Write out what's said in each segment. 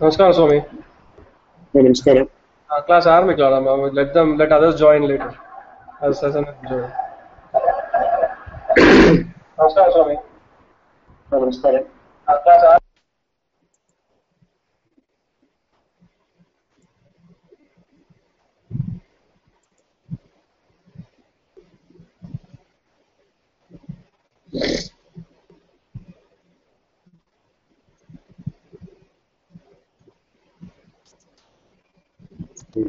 Namaskar, Swami. Namaskar. Uh, class armiklara, ma'am. Let them, let others join later. As as an join. Namaskar, Swami. Namaskar. Uh, class यो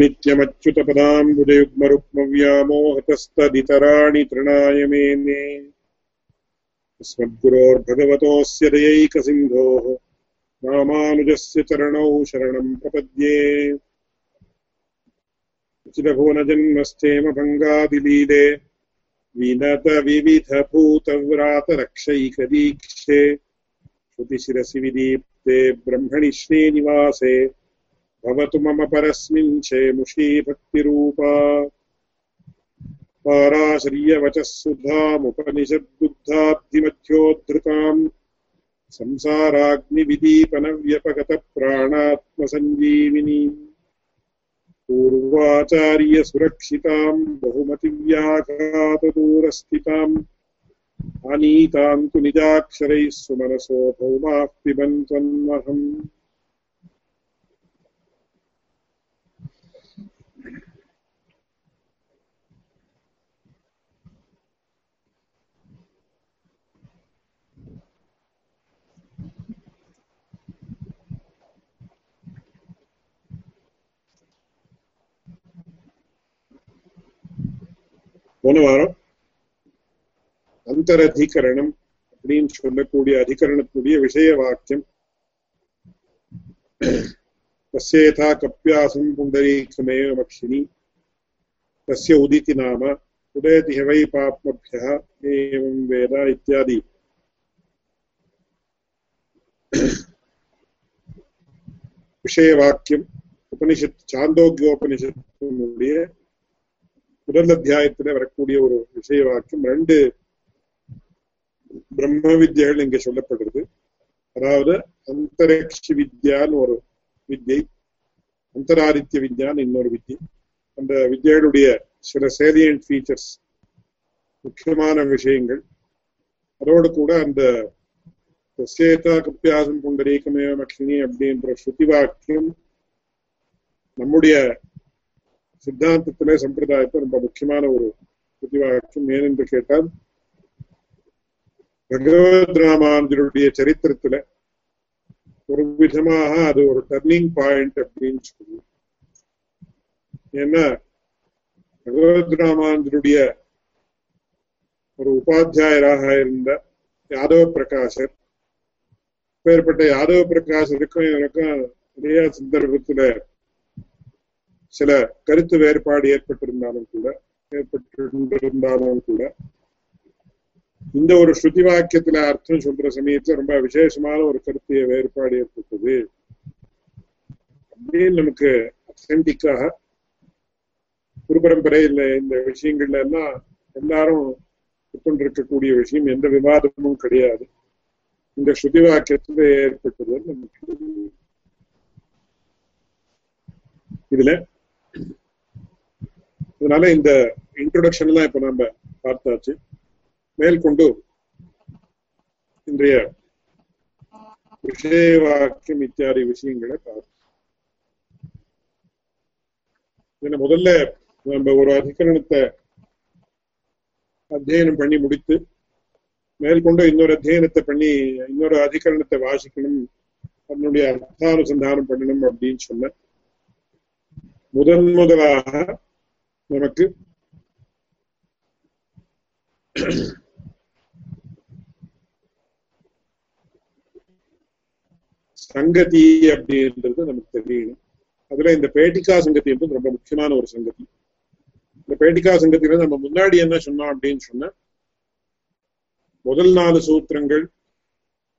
नित्यमच्युतपदाम्बुजयुग्मरुक्मव्यामोहतस्तदितराणि तृणाय मेने अस्मद्गुरोर्भगवतोऽस्य दयैकसिन्धोः रामानुजस्य चरणौ शरणम् प्रपद्ये। उचितभुवनजन्मस्थेमभङ्गादिलीले विनतविविधभूतव्रातरक्षैकदीक्षे श्रुतिशिरसि विदीप्ते ब्रह्मणि श्रीनिवासे। भवतु मम परस्मिन् क्षेमुषी भक्तिरूपा पाराशर्यवचः सुधामुपनिषद्बुद्धाब्धिमध्योद्धृताम्। संसाराग्निविदीपनव्यपगतप्राणात्मसञ्जीविनीम् पूर्वाचार्यसुरक्षिताम् बहुमतिव्याघातदूरस्थिताम् आनीताम् तु निजाक्षरैः सुमनसो भौमाः पिबन्त्वन्महम् போன வாரம் அந்தரதிகரணம் அப்படின்னு சொல்லக்கூடிய அதிகரணத்துடைய விஷய வாக்கியம். தஸ்யேதா கப்பியாசம் புண்டரீகமேவ மக்ஷினி தஸ்ய உதிதி நாம உதயதி ஹவை பாப்மபிய ஏவம் வேத இத்தியாதி. விஷய வாக்கியம் உபனிஷத் சாந்தோக்கியோபனிஷத்தினுடைய முதல் அத்தியாயத்துல வரக்கூடிய ஒரு விஷய வாக்கியம் ரெண்டு பிரம்ம வித்யைகள் இங்க சொல்லப்படுறது அதாவது அந்தரிக்ஷ வித்யான்னு ஒரு வித்யை அந்தராதித்ய வித்யான்னு இன்னொரு வித்யை. அந்த வித்யகளுடைய சில சேலியன்ட் ஃபீச்சர்ஸ் முக்கியமான விஷயங்கள். அதோடு கூட அந்த சேதா கப்பியாசம் புண்டரீகமேவ மக்ஷினி அப்படின்ற ஸ்ருதி வாக்கியம் நம்முடைய சித்தாந்தத்திலே சம்பிரதாயத்தை ரொம்ப முக்கியமான ஒரு புத்திவாக்கம் ஏன் என்று கேட்டால் பகவத் ராமானுஜருடைய சரித்திரத்துல ஒரு விதமாக அது ஒரு டர்னிங் பாயிண்ட் அப்படின்னு சொல்லி. ஏன்னா பகவத் ராமானுஜருடைய ஒரு உபாத்தியாயராக இருந்த யாதவ பிரகாஷர் பேர்பட்ட யாதவ பிரகாஷருக்கும் எனக்கும் நிறைய சந்தர்ப்பத்துல சில கருத்து வேறுபாடு ஏற்பட்டிருந்தாலும் கூட ஏற்பட்டிருந்தாலும் கூட இந்த ஒரு ஸ்ருதி வாக்கியத்துல அர்த்தம் சொல்ற சமயத்துல ரொம்ப விசேஷமான ஒரு கருத்து வேறுபாடு ஏற்பட்டது. அப்படின்னு நமக்கு அத்தன்டிக்காக குரு இந்த விஷயங்கள்ல எல்லாம் எல்லாரும் இருக்கக்கூடிய விஷயம் எந்த விவாதமும் கிடையாது. இந்த ஸ்ருதி வாக்கியத்துல ஏற்பட்டது. நமக்கு இதுல அதனால இந்த இன்ட்ரோடக்ஷன் எல்லாம் இப்ப நம்ம பார்த்தாச்சு. மேற்கொண்டு இன்றைய விஷயவாக்கியம் இத்தியாதி விஷயங்களை பார்ப்போம். முதல்ல நம்ம ஒரு அதிகரணத்தை அத்தியனம் பண்ணி முடித்து மேற்கொண்டு இன்னொரு அத்தியனத்தை பண்ணி இன்னொரு அதிகரணத்தை வாசிக்கணும் அதனுடைய அர்த்தானுசந்தானம் பண்ணணும் அப்படின்னு சொன்ன முதன் முதலாக நமக்கு சங்கதி அப்படின்றது நமக்கு தெரியணும் அதுல இந்த பேட்டிகா சங்கதி என்பது ரொம்ப முக்கியமான ஒரு சங்கதி. இந்த பேட்டிகா சங்கத்தில நம்ம முன்னாடி என்ன சொன்னோம் அப்படின்னு சொன்னா முதல் நாலு சூத்திரங்கள்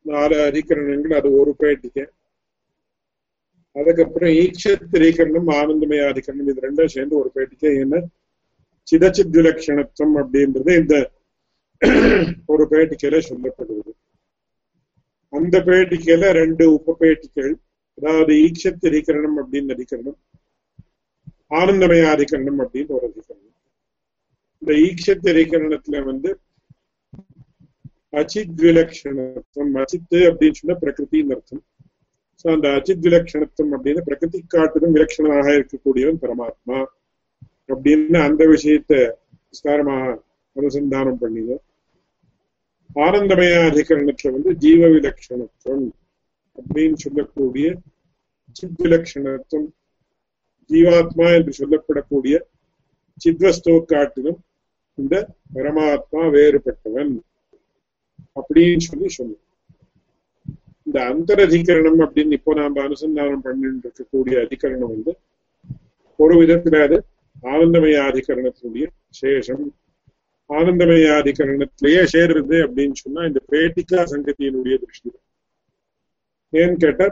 நாலு அதிகரணங்கள் அது ஒரு பேட்டிக்கை. அதுக்கப்புறம் ஈக்ஷத்திரீகரணம் ஆனந்தமய அதிகரணம் இது ரெண்டும் சேர்ந்து ஒரு பேட்டிக்கை என்ன? சிதச்சித் விலட்சணத்துவம் அப்படின்றது இந்த ஒரு பேட்டிக்கையில சொல்லப்படுவது அந்த பேட்டிக்கையில ரெண்டு உப பேட்டிகள் அதாவது ஈக்ஷத்திரீகரணம் அப்படின்னு அதிகரணம் ஆனந்தமய அதிகரணம் அப்படின்னு ஒரு அதிகரணம். இந்த ஈக்ஷத்திரீகரணத்துல வந்து அச்சித் விலட்சணத்துவம் அச்சித்து அப்படின்னு சொன்னா பிரகிருத்தின்னு அர்த்தம். சோ அந்த அஜித் விலட்சணத்துவம் அப்படின்னு பிரகதி காட்டிலும் விலட்சணமாக இருக்கக்கூடியவன் பரமாத்மா. அப்படின்னு அந்த விஷயத்த விஸ்தாரமாக அனுசந்தானம் பண்ணினோம் ஆனந்தமய அதிகரணத்துல வந்து ஜீவ விலட்சணத்துவம் அப்படின்னு சொல்லக்கூடிய சித் விலட்சணத்துவம் ஜீவாத்மா என்று சொல்லப்படக்கூடிய சித்வஸ்தோ காட்டிலும் இந்த பரமாத்மா வேறுபட்டவன் அப்படின்னு சொல்லி சொன்னான் இந்த அந்தரதிகரணம் அப்படின்னு இப்போ நாம அனுசந்தானம் பண்ணிட்டு இருக்கக்கூடிய அதிகரணம் வந்து ஒரு விதத்துல அது ஆனந்தமய அதிகரணத்தினுடைய சேஷம் ஆனந்தமய அதிகரணத்திலேயே சேருது அப்படின்னு சொன்னா இந்த பேட்டிகா சங்கத்தியினுடைய திருஷ்டி. ஏன்னு கேட்டா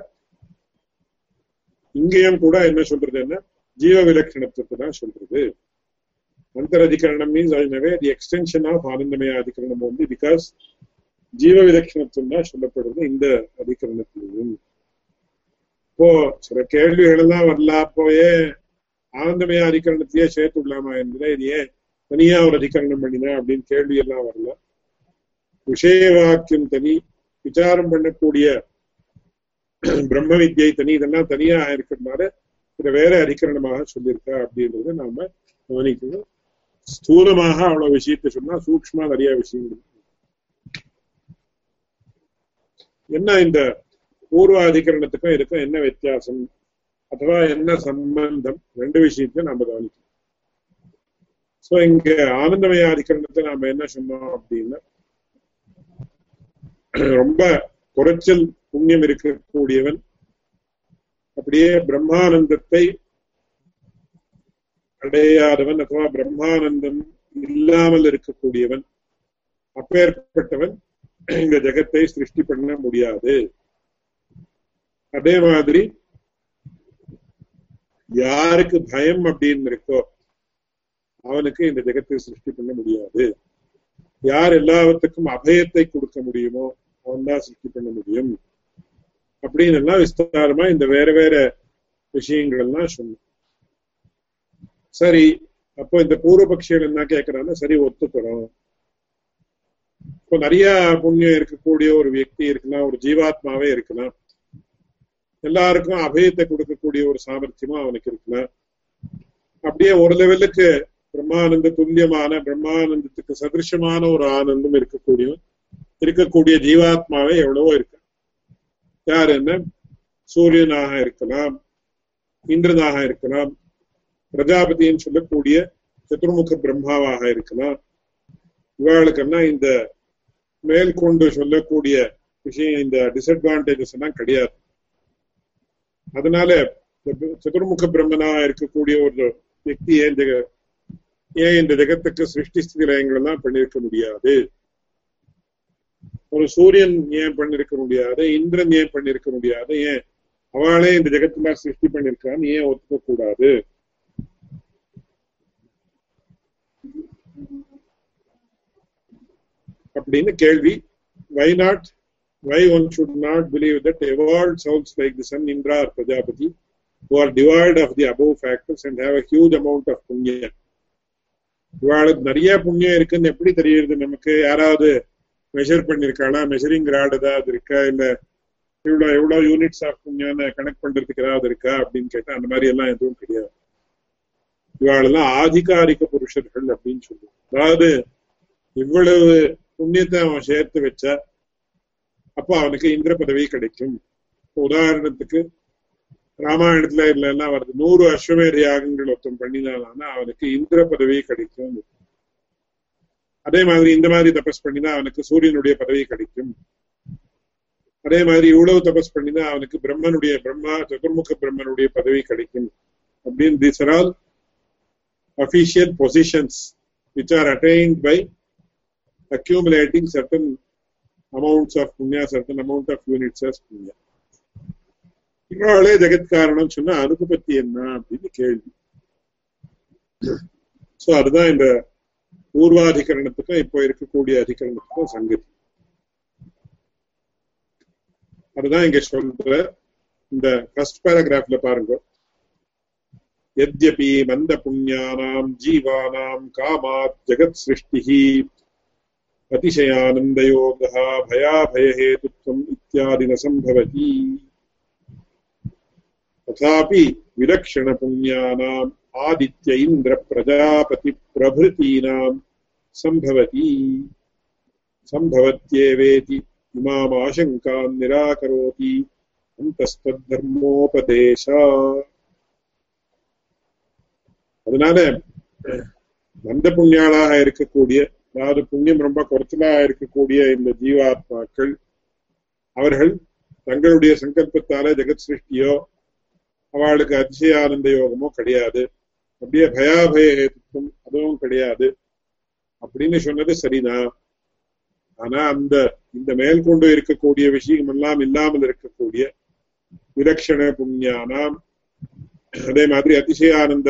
இங்கேயும் கூட என்ன சொல்றது என்ன? ஜீவ விலட்சணத்துக்கு தான் சொல்றது. அந்தரதிகரணம் மீன்ஸ் அதனவே தி எக்ஸ்டென்ஷன் ஆஃப் ஆனந்தமய அதிகரணம் வந்து பிகாஸ் ஜீவ விலட்சணத்துவம் தான் சொல்லப்படுறது இந்த அதிகரணத்திலையும் இப்போ சில கேள்விகள் எல்லாம் வரலாம் போயே ஆனந்தமய அதிகரணத்தையே சேர்த்து விடலாமா என்கிற இது ஏன் தனியா ஒரு அதிகரணம் பண்ணினா அப்படின்னு கேள்வி எல்லாம் வரல. விஷய வாக்கியம் தனி விசாரம் பண்ணக்கூடிய பிரம்ம வித்யை தனி இதெல்லாம் தனியா இருக்கிறதுனால இதை வேற அதிகரணமாக சொல்லியிருக்கா அப்படின்றத நாம கவனிக்கணும். ஸ்தூலமாக அவ்வளவு விஷயத்தை சொன்னா சூக்மா நிறைய விஷயங்கள் என்ன இந்த பூர்வ அதிகரணத்துக்கும் இதுக்கும் என்ன வித்தியாசம் அதுவா என்ன சம்பந்தம் ரெண்டு விஷயத்தையும் நாம கவனிக்கணும் சோ இங்க ஆனந்தமய அதிகரணத்தை நாம என்ன சொன்னோம் அப்படின்னா ரொம்ப குறைச்சல் புண்ணியம் இருக்கக்கூடியவன் அப்படியே பிரம்மானந்தத்தை அடையாதவன் ಅಥವಾ பிரம்மானந்தம் இல்லாமல் இருக்கக்கூடியவன் அப்பேற்பட்டவன் இந்த ஜெகத்தை சிருஷ்டி பண்ண முடியாது. அதே மாதிரி யாருக்கு பயம் அப்படின்னு இருக்கோ அவனுக்கு இந்த ஜெகத்தை சிருஷ்டி பண்ண முடியாது. யார் எல்லாத்துக்கும் அபயத்தை கொடுக்க முடியுமோ அவன் தான் சிருஷ்டி பண்ண முடியும். அப்படின்னு எல்லாம் விஸ்தாரமா இந்த வேற வேற விஷயங்கள் எல்லாம் சொன்னோம் சரி அப்போ இந்த பூர்வபக்ஷிகள் என்ன கேட்கறாங்க சரி ஒத்துக்கிறோம். இப்போ நிறைய புண்ணியம் இருக்கக்கூடிய ஒரு வியக்தி இருக்கலாம் ஒரு ஜீவாத்மாவே இருக்கலாம் எல்லாருக்கும் அபயத்தை கொடுக்கக்கூடிய ஒரு சாமர்த்தியமும் அவனுக்கு இருக்கலாம் அப்படியே ஒரு லெவலுக்கு பிரம்மானந்த துல்லியமான பிரம்மானந்தத்துக்கு சதிருஷமான ஒரு ஆனந்தம் இருக்கக்கூடிய இருக்கக்கூடிய ஜீவாத்மாவே எவ்வளவோ இருக்கு. யார் என்ன? சூரியனாக இருக்கலாம் இந்திரனாக இருக்கலாம் பிரஜாபதின்னு சொல்லக்கூடிய சதுர்முக பிரம்மாவாக இருக்கலாம். இவாளுக்கெல்லாம் இந்த மேல் கொண்டு சொல்லக்கூடிய விஷயம் இந்த டிஸ்அட்வான்டேஜஸ் எல்லாம் கிடையாது. அதனால சதுர்முக பிரம்மனா இருக்கக்கூடிய ஒரு വ്യക്തി ഏൻ ജഗ ഏൻ എന്റെ ജഗത്തൊക്കെ സൃഷ്ടിസ്ഥിതി ലയങ്ങളെല്ലാം பண்ணிருக்க முடியாது? ஒரு சூரியன் ஏன் பண்ணிருக்க முடியாது? இந்திரன் ஏன் பண்ணிருக்க முடியாது? ஏன் அவளே இந்த ஜெகத்துல சிருஷ்டி பண்ணிருக்கான்னு ஏன் ஒத்துக்க கூடாது அப்படின்னு கேள்வி. Why not why one should not believe that evolved souls like the sun Indra or Prajapati who are devoid of the above factors and have a huge amount of punya. இவாளுக்கு நிறைய புண்ணியம் இருக்குன்னு எப்படி தெரியுது? நமக்கு யாராவது மெஷர் பண்ணிருக்காளா? மெஷரிங் ராட் ஏதாவது இருக்கா? இல்ல இவ்வளவு எவ்வளவு யூனிட்ஸ் ஆஃப் புண்ணியம் கனெக்ட் பண்றதுக்கு ஏதாவது இருக்கா? அப்படின்னு கேட்டா அந்த மாதிரி எல்லாம் எதுவும் கிடையாது. இவாளெல்லாம் ஆதிகாரிக புருஷர்கள் அப்படின்னு சொல்லுவோம். அதாவது இவ்வளவு புண்ணியத்தை அவன் சேர்த்து வச்சா அப்போ அவனுக்கு இந்திர பதவி கிடைக்கும் உதாரணத்துக்கு ராமாயணத்துல இல்ல எல்லாம் வருது நூறு அஸ்வமேத யாகங்கள் ஒருத்தம் பண்ணினாலான்னா அவனுக்கு இந்திர பதவி கிடைக்கும் அதே மாதிரி இந்த மாதிரி தபஸ் பண்ணினா அவனுக்கு சூரியனுடைய பதவி கிடைக்கும் அதே மாதிரி இவ்வளவு தபஸ் பண்ணினா அவனுக்கு பிரம்மனுடைய பிரம்மா சதுர்முக பிரம்மனுடைய பதவி கிடைக்கும் அப்படின்னு these are all official positions which are attained by accumulating certain amounts of punya, certain amount of units of punya. இவாளே ஜெகத் காரணம் சொன்னா அதுக்கு பத்தி என்ன அப்படின்னு கேள்வி. சோ அதுதான் இந்த பூர்வாதிகரணத்துக்கும் இப்போ இருக்கக்கூடிய அதிகரணத்துக்கும் சங்கதி. அதுதான் இங்க சொல்ற இந்த ஃபர்ஸ்ட் பேராகிராஃப்ல பாருங்க. எத்யபி மந்த புண்ணியானாம் ஜீவானாம் காமாத் ஜெகத் சிருஷ்டி अतिशयानन्दयोगः भयाभयहेतुत्वम् इत्यादि न सम्भवति तथापि विलक्षणपुण्यानाम् आदित्य इन्द्रप्रजापतिप्रभृतीनां सम्भवति सम्भवत्येवेति इमामाशङ्कान् निराकरोति अन्तस्तद्धर्मोपदेशा அதனால மந்த புண்ணியாளாக இருக்கக்கூடிய அதாவது புண்ணியம் ரொம்ப குறைச்சலா இருக்கக்கூடிய இந்த ஜீவாத்மாக்கள் அவர்கள் தங்களுடைய சங்கல்பத்தால ஜெகத் சிருஷ்டியோ அவளுக்கு அதிசயானந்த யோகமோ கிடையாது. அப்படியே பயாபயத்துவம் அதுவும் கிடையாது. அப்படின்னு சொன்னது சரிதான் ஆனா அந்த இந்த மேற்கொண்டு இருக்கக்கூடிய விஷயம் எல்லாம் இல்லாமல் இருக்கக்கூடிய விலட்சண புண்ணியானாம் அதே மாதிரி அதிசயானந்த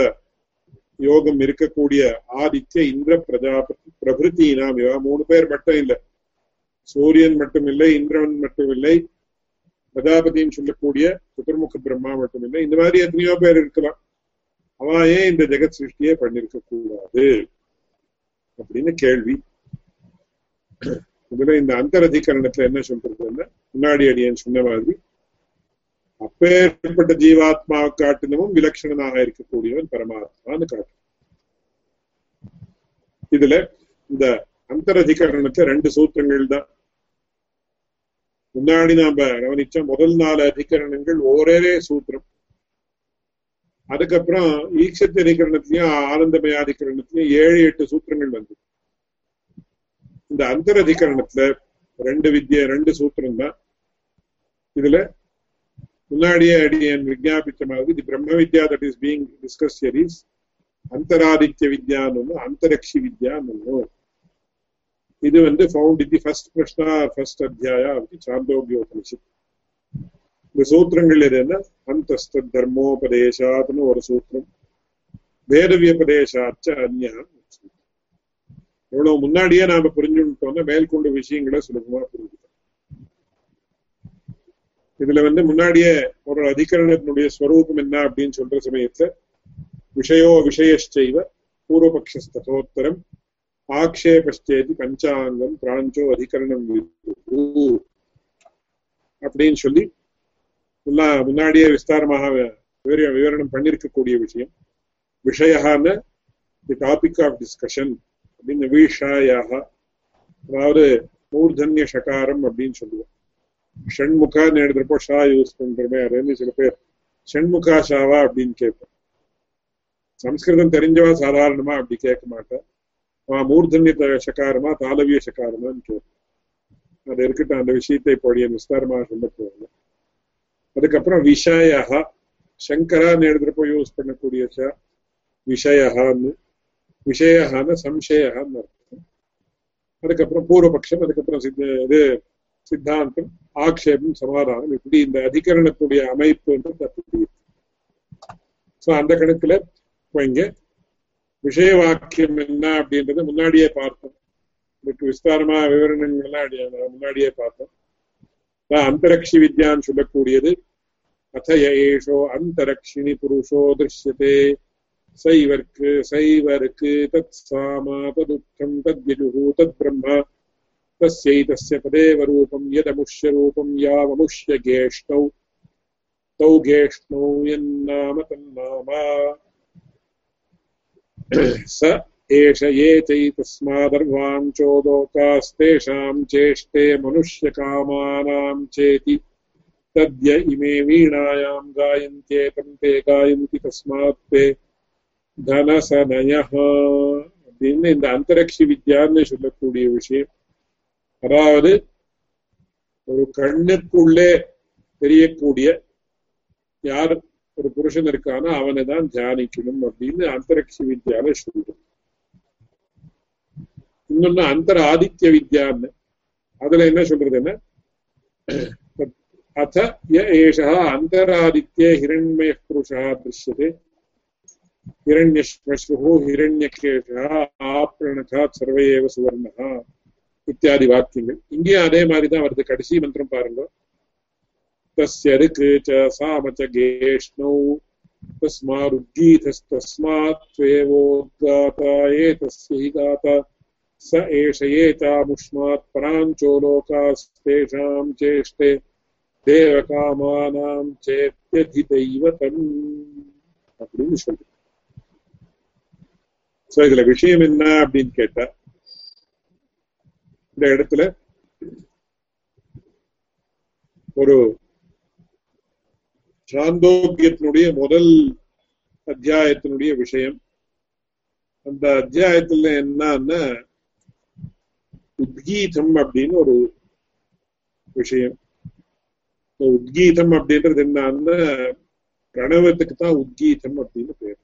யோகம் இருக்கக்கூடிய ஆதித்ய இந்திர பிரஜாபதி பிரபிருத்தி நாம் மூணு பேர் மட்டும் இல்லை சூரியன் மட்டும் இல்லை இந்திரன் மட்டும் இல்லை பிரஜாபதின்னு சொல்லக்கூடிய சுதர்முக பிரம்மா மட்டும் இல்லை இந்த மாதிரி எத்தனையோ பேர் இருக்கலாம் அவன் ஏன் இந்த ஜெகத் சிருஷ்டியே பண்ணிருக்க கூடாது அப்படின்னு கேள்வி இதுல இந்த அந்தரதிகரணத்துல என்ன சொல்றதுன்னா முன்னாடி அடியன் சொன்ன மாதிரி அப்பேற்பட்ட ஜீவாத்மாவை காட்டினமும் விலட்சணனாக இருக்கக்கூடியவன் பரமாத்மான்னு காட்டு இதுல இந்த அந்தரதிகரணத்தை ரெண்டு சூத்திரங்கள் தான். முன்னாடி நாம கவனிச்ச முதல் நாலு அதிகரணங்கள் ஒரே சூத்திரம். அதுக்கப்புறம் ஈக்ஷத்து அதிகரணத்திலயும் ஆனந்தமயாதிகரணத்திலயும் ஏழு எட்டு சூத்திரங்கள் வந்து. இந்த அந்தரதிகரணத்துல ரெண்டு வித்ய ரெண்டு சூத்திரம் தான். இதுல முன்னாடியே அடியன் விஜாபிச்ச மாதிரி the Brahma Vidya that is being discuss here is அந்தராதித்ய வித்யான்னு ஒன்று அந்தரக்ஷி வித்யான்னு ஒன்று இது வந்து ஃபவுண்ட் இது ஃபர்ஸ்ட் பிரஷ்னா ஃபர்ஸ்ட் அத்தியாயா அப்படி சாந்தோக்கிய உபனிஷத் இந்த சூத்திரங்கள் எதுன்னா அந்தஸ்த தர்மோபதேசாத்னு ஒரு சூத்திரம் வேதவியபதேசாச்ச அந்யா எவ்வளவு முன்னாடியே நாம புரிஞ்சுட்டோம்னா மேற்கொண்டு விஷயங்களை சுலபமா புரிஞ்சுக்கலாம் இதுல வந்து முன்னாடியே ஒரு அதிகரணத்தினுடைய ஸ்வரூபம் என்ன அப்படின்னு சொல்ற சமயத்துல விஷயோ விஷயச்சைவ பூர்வபக்ஷஸ்தோத்தரம் ஆக்ஷேபச்சேதி பஞ்சாங்கம் பிராஞ்சோ அதிகரணம் அப்படின்னு சொல்லி எல்லாம் முன்னாடியே விஸ்தாரமாக விவரணம் பண்ணிருக்கக்கூடிய விஷயம். விஷயான தி டாபிக் ஆஃப் டிஸ்கஷன் அப்படின்னு விஷயாக அதாவது மூர்தன்ய சகாரம் அப்படின்னு சொல்லுவோம். ஷண்முகான்னு எழுதுறப்போ ஷா யூஸ் பண்றோமே அது சில பேர் ஷண்முகா ஷாவா அப்படின்னு கேட்போம். சம்ஸ்கிருதம் தெரிஞ்சவா சாதாரணமா? அப்படி கேட்க மாட்டேன். மூர்தன்ய சக்காரமா தாளவிய சக்காரமான்னு கேட்பேன் அது இருக்கட்டும் அந்த விஷயத்தை இப்போடைய விஸ்தாரமாக சொல்ல போவாங்க அதுக்கப்புறம் விஷயா சங்கரான்னு எழுதுறப்போ யூஸ் பண்ணக்கூடிய விஷயான்னு விஷயான்னு சம்சயான்னு அர்த்தம். அதுக்கப்புறம் பூர்வபக்ஷம் அதுக்கப்புறம் சித்த இது சித்தாந்தம். ஆக்ஷேபம் சமாதானம். இப்படி இந்த அதிகரணத்துடைய அமைப்புன்றது அப்படி சோ அந்த கணக்குல இங்க விஷய வாக்கியம் என்ன அப்படின்றத முன்னாடியே பார்த்தோம். இதுக்கு விஸ்தாரமா விவரணங்கள்லாம் முன்னாடியே பார்த்தோம். அந்தரக்ஷி வித்யான்னு சொல்லக்கூடியது. அத்த ஏஷோ அந்தரக்ஷிணி புருஷோ திருஷ்யதே. சைவர்க்கு சைவருக்கு தத் சாமா ததுக்கம் தத்யஜுகு தத் பிரம்மா. तस्यैतस्य तदेव रूपं यदमुष्यरूपं यावमुष्यगेष्टौ तौ गेष्णौ यन्नाम तन्नामा स एष ये चैतस्मादर्वां चोदोकास्तेषां चेष्टे मनुष्यकामानां चेति तद्य इमे वीणायां गायन्त्येतं ते गायन्ति तस्मात् ते ಧನಸನಯ ಇಂದ அதாவது ஒரு கண்ணுக்குள்ளே தெரியக்கூடிய யார் ஒரு புருஷன் இருக்கானோ அவனை தான் தியானிக்கணும் அப்படின்னு அந்தரிக்ஷ வித்யால சொல்றோம் இன்னொன்னு அந்தர் ஆதித்ய வித்யான்னு. அதுல என்ன சொல்றதுன்னா அத்த ஏஷா அந்தராதித்ய ஹிரண்மய புருஷா திருஷ்யதே. ஹிரண்யஸ்மஸ்ருஹோ ஹிரண்யகேஷா ஆப்ரணகா சர்வ சுவர்ணகா இத்தியாதி வாக்கியங்கள் இங்கேயும் அதே மாதிரி தான் வருது கடைசி மந்திரம் பாருங்க तस्य ऋक् च साम च गेष्णौ तस्मारुद्गीतस्तस्मात् त्वेवोद्गाता एतस्य हि गाता स एष ये चामुष्मात् पराञ्चो लोकास्तेषां चेष्टे தேவகாமானாம் சேத்தியதிதைவதம் அப்படின்னு சொல்றேன் சோ இதுல விஷயம் என்ன அப்படின்னு கேட்டா இந்த இடத்துல ஒரு சாந்தோக்கியத்தினுடைய முதல் அத்தியாயத்தினுடைய விஷயம். அந்த அத்தியாயத்துல என்னன்னா உத்கீதம் அப்படின்னு ஒரு விஷயம். உத்கீதம் அப்படின்றது என்னன்னா பிரணவத்துக்கு தான் உத்கீதம் அப்படின்னு பேர்.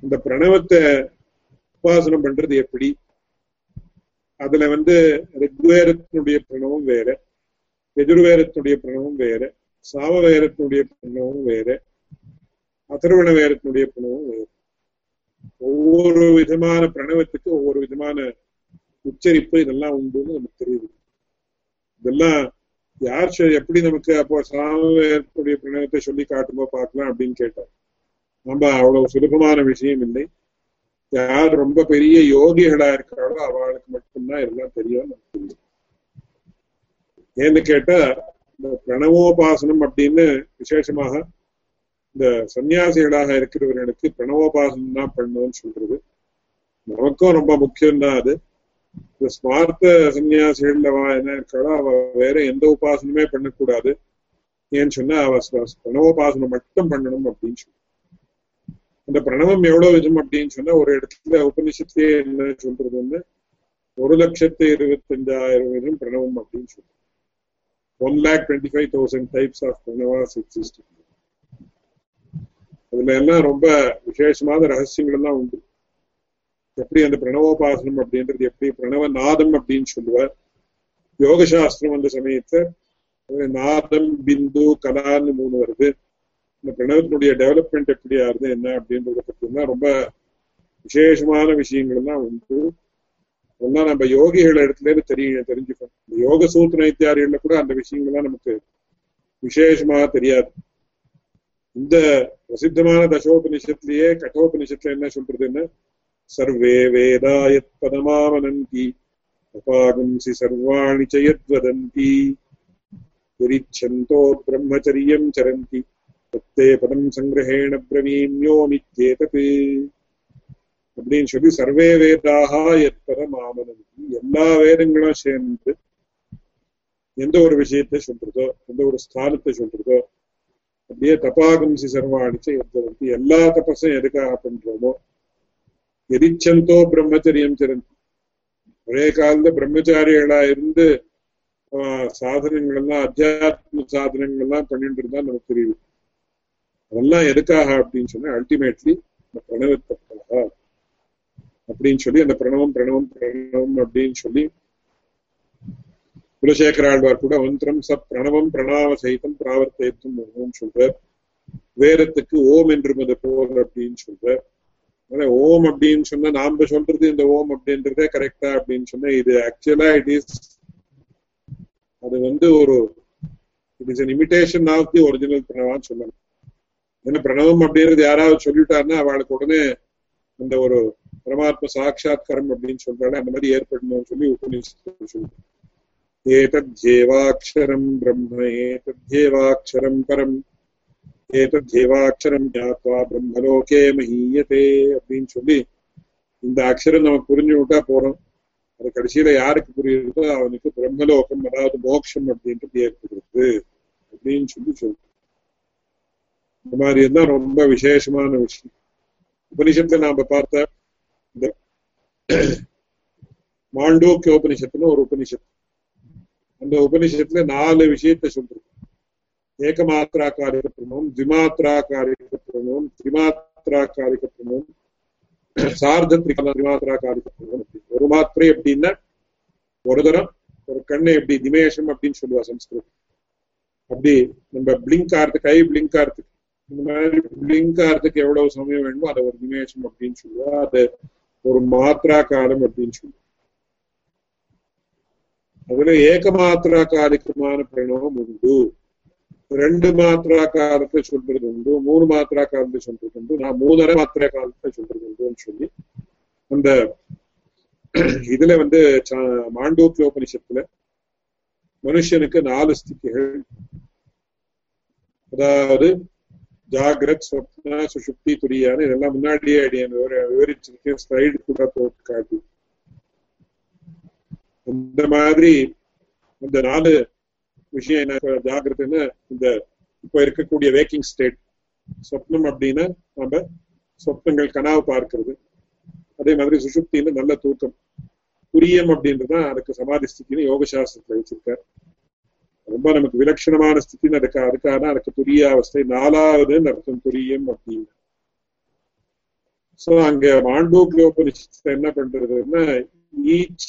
இந்த பிரணவத்தை உபாசனம் பண்றது எப்படி? அதுல வந்து ரிக்வேரத்தினுடைய பிரணவம் வேற எதிர்வேரத்தினுடைய பிரணவம் வேற சாமவேரத்தினுடைய பிரணவம் வேற அதர்வண வேரத்தினுடைய பிரணவம் வேற. ஒவ்வொரு விதமான பிரணவத்துக்கு ஒவ்வொரு விதமான உச்சரிப்பு இதெல்லாம் உண்டுன்னு நமக்கு தெரியுது. இதெல்லாம் யார் எப்படி நமக்கு அப்போ சாமவேரத்தினுடைய பிரணவத்தை சொல்லி காட்டுமோ பார்க்கலாம் அப்படின்னு கேட்டார் நம்ம அவ்வளவு சுலபமான விஷயம் இல்லை. யார் ரொம்ப பெரிய யோகிகளா இருக்காளோ அவளுக்கு மட்டும்தான் எல்லாம் தெரியும் நமக்கு ஏன்னு கேட்டா இந்த பிரணவோபாசனம் அப்படின்னு விசேஷமாக இந்த சன்னியாசிகளாக இருக்கிறவர்களுக்கு பிரணவோபாசனம் தான் பண்ணணும்னு சொல்றது. நமக்கும் ரொம்ப முக்கியம்தான் அது. இந்த ஸ்மார்த்த சன்னியாசிகள்ல என்ன இருக்காளோ அவ வேற எந்த உபாசனமே பண்ணக்கூடாது. ஏன்னு சொன்னா அவ பிரணவோபாசனம் மட்டும் பண்ணணும் அப்படின்னு சொல்லி அந்த பிரணவம் எவ்வளவு விதம் அப்படின்னு சொன்னா ஒரு இடத்துல உபனிஷத்துலயே என்ன சொல்றதுன்னு ஒரு லட்சத்து இருபத்தஞ்சாயிரம் விதம் பிரணவம் அப்படின்னு சொல்றோம் one lakh twenty five thousand types of பிரணவாஸ் exist அதுல எல்லாம் ரொம்ப விசேஷமான ரகசியங்கள் எல்லாம் உண்டு. எப்படி அந்த பிரணவோபாசனம் அப்படின்றது எப்படி பிரணவ நாதம் அப்படின்னு சொல்லுவார். யோகசாஸ்திரம் அந்த சமயத்தை நாதம் பிந்து கலான்னு மூணு வருது. இந்த பிரணவத்தினுடைய டெவலப்மெண்ட் எப்படியா ஆகுது என்ன அப்படின்றத பத்தி ரொம்ப விசேஷமான விஷயங்கள் தான் உண்டு. அதெல்லாம் நம்ம யோகிகள் இடத்துல இருந்து தெரிய தெரிஞ்சுக்கணும். இந்த யோக சூத்திர இத்தியாரிகள்ல கூட அந்த விஷயங்கள்லாம் நமக்கு விசேஷமாக தெரியாது. இந்த பிரசித்தமான தசோபனிஷத்துலயே கட்டோபனிஷத்துல என்ன சொல்றதுன்னு சர்வே வேதாயத் பதமாவனந்தி அபாகம்சி சர்வாணி சயத்வதந்தி விரிச்சந்தோ பிரம்மச்சரியம் சரந்தி. தத்தே பதம் சங்கிரகேண பிரவீமியோ நித்யேதத் அப்படின்னு சொல்லி சர்வே வேதாக எத்பதம் ஆமனந்தி எல்லா வேதங்களும் சேர்ந்து எந்த ஒரு விஷயத்தை சொல்றதோ எந்த ஒரு ஸ்தானத்தை சொல்றதோ அப்படியே தபாகம்சி சர்வாணிச்சு எத்தவந்தி எல்லா தபஸும் எதுக்காக பண்றோமோ எரிச்சந்தோ பிரம்மச்சரியம் சிறந்தி. ஒரே காலத்துல பிரம்மச்சாரிகளா இருந்து சாதனங்கள் எல்லாம் அத்தியாத்ம சாதனங்கள் எல்லாம் பண்ணிட்டு இருந்தா நமக்கு தெரியும். அதெல்லாம் எதுக்காக அப்படின்னு சொன்னா அல்டிமேட்லி இந்த பிரணவத்துக்காக அப்படின்னு சொல்லி அந்த பிரணவம் பிரணவம் பிரணவம் அப்படின்னு சொல்லி குலசேகர ஆழ்வார் கூட மந்திரம் ச பிரணவம் பிரணாவ சைதம் பிராவர்த்தேத்தும் சொல்றார். வேதத்துக்கு ஓம் என்று அது போல் அப்படின்னு சொல்றார். ஓம் அப்படின்னு சொன்னா நாம சொல்றது இந்த ஓம் அப்படின்றதே கரெக்டா அப்படின்னு சொன்னா இது ஆக்சுவலா இட் இஸ் அது வந்து ஒரு it is an imitation of the original பிரணவான்னு சொல்லணும் ஏன்னா பிரணவம் அப்படின்றது யாராவது சொல்லிட்டாருன்னா அவளுக்கு உடனே அந்த ஒரு பரமாத்ம சாட்சாத்காரம் அப்படின்னு சொல்றாள் அந்த மாதிரி ஏற்படணும்னு சொல்லி உபநிஷத்து சொல்லுது ஏதத்யேவாட்சரம் பிரம்ம ஏதத்யேவாட்சரம் பரம். ஏதத்யேவாட்சரம் ஜாத்வா பிரம்மலோகே மஹீயதே அப்படின்னு சொல்லி இந்த அக்ஷரம் நமக்கு புரிஞ்சு விட்டா போறோம். அது கடைசியில யாருக்கு புரியுதோ அவனுக்கு பிரம்மலோகம் அதாவது மோட்சம் அப்படின்றது ஏற்படுகிறது அப்படின்னு சொல்லி சொல்றோம் இந்த மாதிரி எல்லாம் ரொம்ப விசேஷமான விஷயம். உபனிஷத்துல நாம பார்த்த இந்த மாண்டோக்கிய உபனிஷத்துன்னு ஒரு உபனிஷத்து. அந்த உபனிஷத்துல நாலு விஷயத்தை சொல்றோம். ஏகமாத்திராக்காரிக பிரமம் திமாத்திரா பிரமம் திரிமாத்திராக்காரிக பிரமம் சார்த திரிமாத்திராக்காரிக பிரமம் ஒரு மாத்திரை எப்படின்னா ஒரு தரம் ஒரு கண்ணை எப்படி நிமேஷம் அப்படின்னு சொல்லுவா சம்ஸ்கிருதம். அப்படி நம்ம பிளிங்க் ஆறதுக்கு கை பிளிங்க் ஆறதுக்கு இந்த மாதிரி பிளிங்க் ஆகிறதுக்கு எவ்வளவு சமயம் வேணுமோ அதை ஒரு நிமேஷம் அப்படின்னு சொல்லுவோம் அது ஒரு மாத்திரா காலம் அப்படின்னு சொல்லுவோம் அதுல ஏக மாத்திரா காலிக்கமான பிரணவம் உண்டு. ரெண்டு மாத்திரா காலத்தை சொல்றது உண்டு. மூணு மாத்திரா காலத்தை சொல்றது உண்டு. நான் மூணரை மாத்திரா காலத்தை சொல்றது உண்டுன்னு சொல்லி அந்த இதுல வந்து மாண்டோக்கிய உபனிஷத்துல மனுஷனுக்கு நாலு ஸ்திதிகள் அதாவது ஜாகிரத் சொப்னா சுஷுப்தி துரியான்னு இதெல்லாம் முன்னாடியே விவரிச்சிருக்கேன் ஸ்லைடு கூட போட்டு காட்டி அந்த மாதிரி இந்த நாலு விஷயம் என்ன ஜாகிரத்துன்னு இந்த இப்ப இருக்கக்கூடிய வேக்கிங் ஸ்டேட் சொப்னம் அப்படின்னா நம்ம சொப்னங்கள் கனவு பார்க்கிறது. அதே மாதிரி சுஷுப்தின்னு நல்ல தூக்கம். புரியம் அப்படின்றதுதான் அதுக்கு சமாதி ஸ்திதின்னு யோக சாஸ்திரத்துல வச்சிருக்காரு. ரொம்ப நமக்கு விலட்சணமான ஸ்திதின்னு அதுக்கு அதுக்கான அதுக்கு துரிய அவஸ்தை. நாலாவதுன்னு அர்த்தம் துரியம் அப்படின்னு. சோ அங்க மாண்டூக்யோபனிஷத்துல என்ன பண்றதுன்னா ஈச்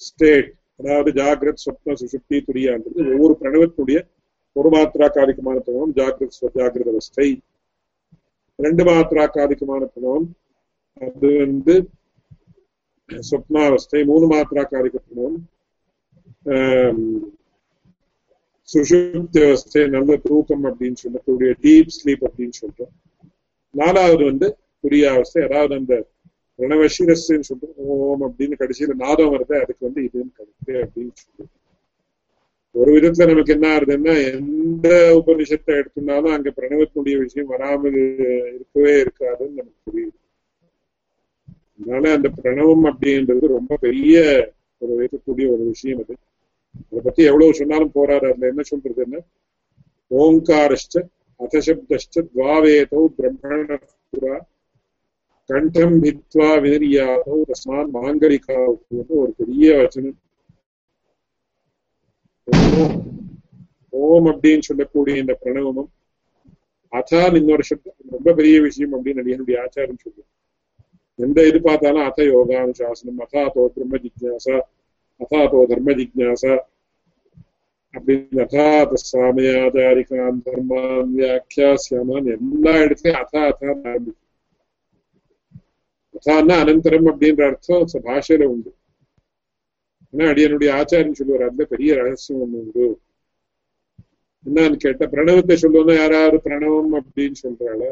ஸ்டேட் அதாவது ஜாகிரத் சொப்ன சுசுப்தி துரியான்றது ஒவ்வொரு பிரணவத்துடைய ஒரு மாத்திரா காலிகமான பிரணவம் ஜாகிரத் ஜாகிரத அவஸ்தை. ரெண்டு மாத்திரா காலிகமான பிரணவம் அது வந்து சொப்னாவஸ்தை மூணு மாத்திரா காலிக பிரணவம் சுஷுப்தி அவஸ்தை நல்ல தூக்கம் அப்படின்னு சொல்லக்கூடிய டீப் ஸ்லீப் அப்படின்னு சொல்றோம். நாலாவது வந்து துரியாவஸ்தை அதாவது அந்த பிரணவசிரஸ்ன்னு சொல்றோம். ஓம் அப்படின்னு கடைசியில நாதம் வருது. அதுக்கு வந்து இதுன்னு கருத்து அப்படின்னு சொல்லுவோம் ஒரு விதத்துல நமக்கு என்ன ஆகுதுன்னா எந்த உபனிஷத்தை எடுத்துனாலும் அங்க பிரணவத்தினுடைய விஷயம் வராமல் இருக்கவே இருக்காதுன்னு நமக்கு புரியுது. அதனால அந்த பிரணவம் அப்படின்றது ரொம்ப பெரிய ஒரு வைக்கக்கூடிய ஒரு விஷயம் அது. அதை பத்தி எவ்வளவு சொன்னாலும் போறாரு அதுல என்ன சொல்றதுன்னா ஓங்காரஷ்ட அசசப்தஷ்ட துவாவேதோ பிரம்மண புரா கண்டம் பித்வா வினிரியாதோ தஸ்மான் மாங்கலிகாவுக்கு ஒரு பெரிய வச்சனம் ஓம் அப்படின்னு சொல்லக்கூடிய இந்த பிரணவமும் அதான் இன்னொரு சப்தம் ரொம்ப பெரிய விஷயம் அப்படின்னு என்னுடைய ஆச்சாரம் சொல்லுவோம் எந்த இது பார்த்தாலும் அத யோகானுசாசனம் அதாத்தோ பிரம்ம ஜிக்யாசா அதாத்தோ தர்ம ஜிஜாசா அப்படின்னு அதாத சாமயாதாரிகான் தர்மான் வியாக்கியாசியாமான் எல்லா இடத்துலயும் அதா அதான் ஆரம்பிக்கும். அதான்னா அனந்தரம் அப்படின்ற அர்த்தம் பாஷையில உண்டு. ஏன்னா அடியனுடைய ஆச்சாரியன் சொல்லுவார் அதுல பெரிய ரகசியம் ஒண்ணு உண்டு. என்னன்னு கேட்ட பிரணவத்தை சொல்லுவோம்னா யாராவது பிரணவம் அப்படின்னு சொல்றாள?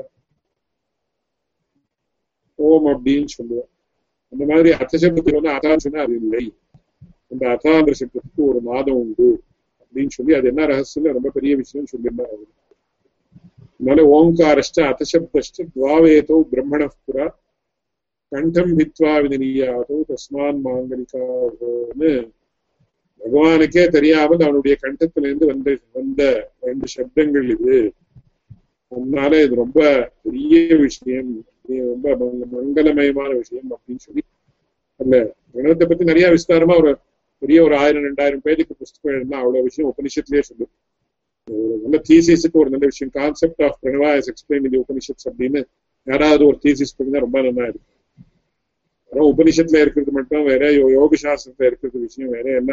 ஓம் அப்படின்னு சொல்லுவோம் அந்த மாதிரி அர்த்த சப்தத்தில் வந்து அதான் சொன்னா அது இல்லை. அந்த அகாந்திர சப்தத்துக்கு ஒரு மாதம் உண்டு அப்படின்னு சொல்லி அது என்ன ரகசியம் ரொம்ப பெரிய விஷயம் சொல்லியிருந்தார் அவர். அதனால ஓங்காரஷ்ட அத்தசப்தஷ்ட துவாவேதோ பிரம்மண புரா கண்டம் வித்வா வினியாதோ தஸ்மான் மாங்கலிகாவோன்னு பகவானுக்கே தெரியாமல் அவனுடைய கண்டத்திலிருந்து வந்த வந்த ரெண்டு சப்தங்கள் இது. அதனால இது ரொம்ப பெரிய விஷயம். ரொம்ப மங்களமயமான விஷயம் அப்படின்னு சொல்லி அந்த பிரணவத்தை பத்தி நிறைய விஸ்தாரமா ஒரு பெரிய ஒரு ஆயிரம் ரெண்டாயிரம் பேருக்கு புஸ்தகம் எழுதினா அவ்வளவு விஷயம் உபனிஷத்துலயே சொல்லு ஒரு நல்ல தீசிஸுக்கு ஒரு நல்ல விஷயம். Concept of Pranava is explain இந்த உபனிஷத்ஸ் அப்படின்னு யாராவது ஒரு தீசிஸ் பண்ணா ரொம்ப நல்லா இருக்கு வெறும் உபனிஷத்துல இருக்கிறது மட்டும் வேற யோக சாஸ்திரத்துல இருக்கிறது விஷயம் வேற. என்ன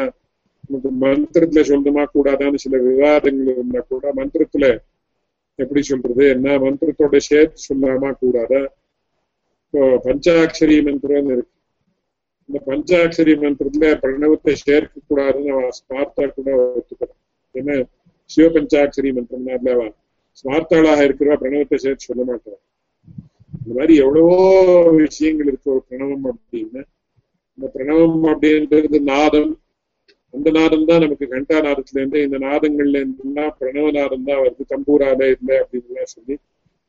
மந்திரத்துல சொல்லணுமா கூடாதான்னு சில விவாதங்கள் இருந்தா கூட மந்திரத்துல எப்படி சொல்றது? என்ன மந்திரத்தோட சேர்த்து சொல்லாமா கூடாதா? இப்போ பஞ்சாட்சரி மந்திரம்னு இருக்கு. இந்த பஞ்சாட்சரி மந்திரத்துல பிரணவத்தை சேர்க்க கூடாதுன்னு அவன் ஸ்மார்த்தா கூட ஒத்துக்கிறான் என்ன சிவ பஞ்சாட்சரி மந்திரம்னா அவன் ஸ்மார்த்தாளாக இருக்கிறவா பிரணவத்தை சேர்த்து சொல்ல மாட்டான் இந்த மாதிரி எவ்வளவோ விஷயங்கள் இருக்கு ஒரு பிரணவம் அப்படின்னு. இந்த பிரணவம் அப்படின்றது நாதம். அந்த நாதம் தான் நமக்கு கண்டா நாதத்துல இருந்து இந்த நாதங்கள்ல இருந்துன்னா பிரணவ நாதம் தான் வருது. தம்பூரால இல்லை அப்படின்னு சொல்லி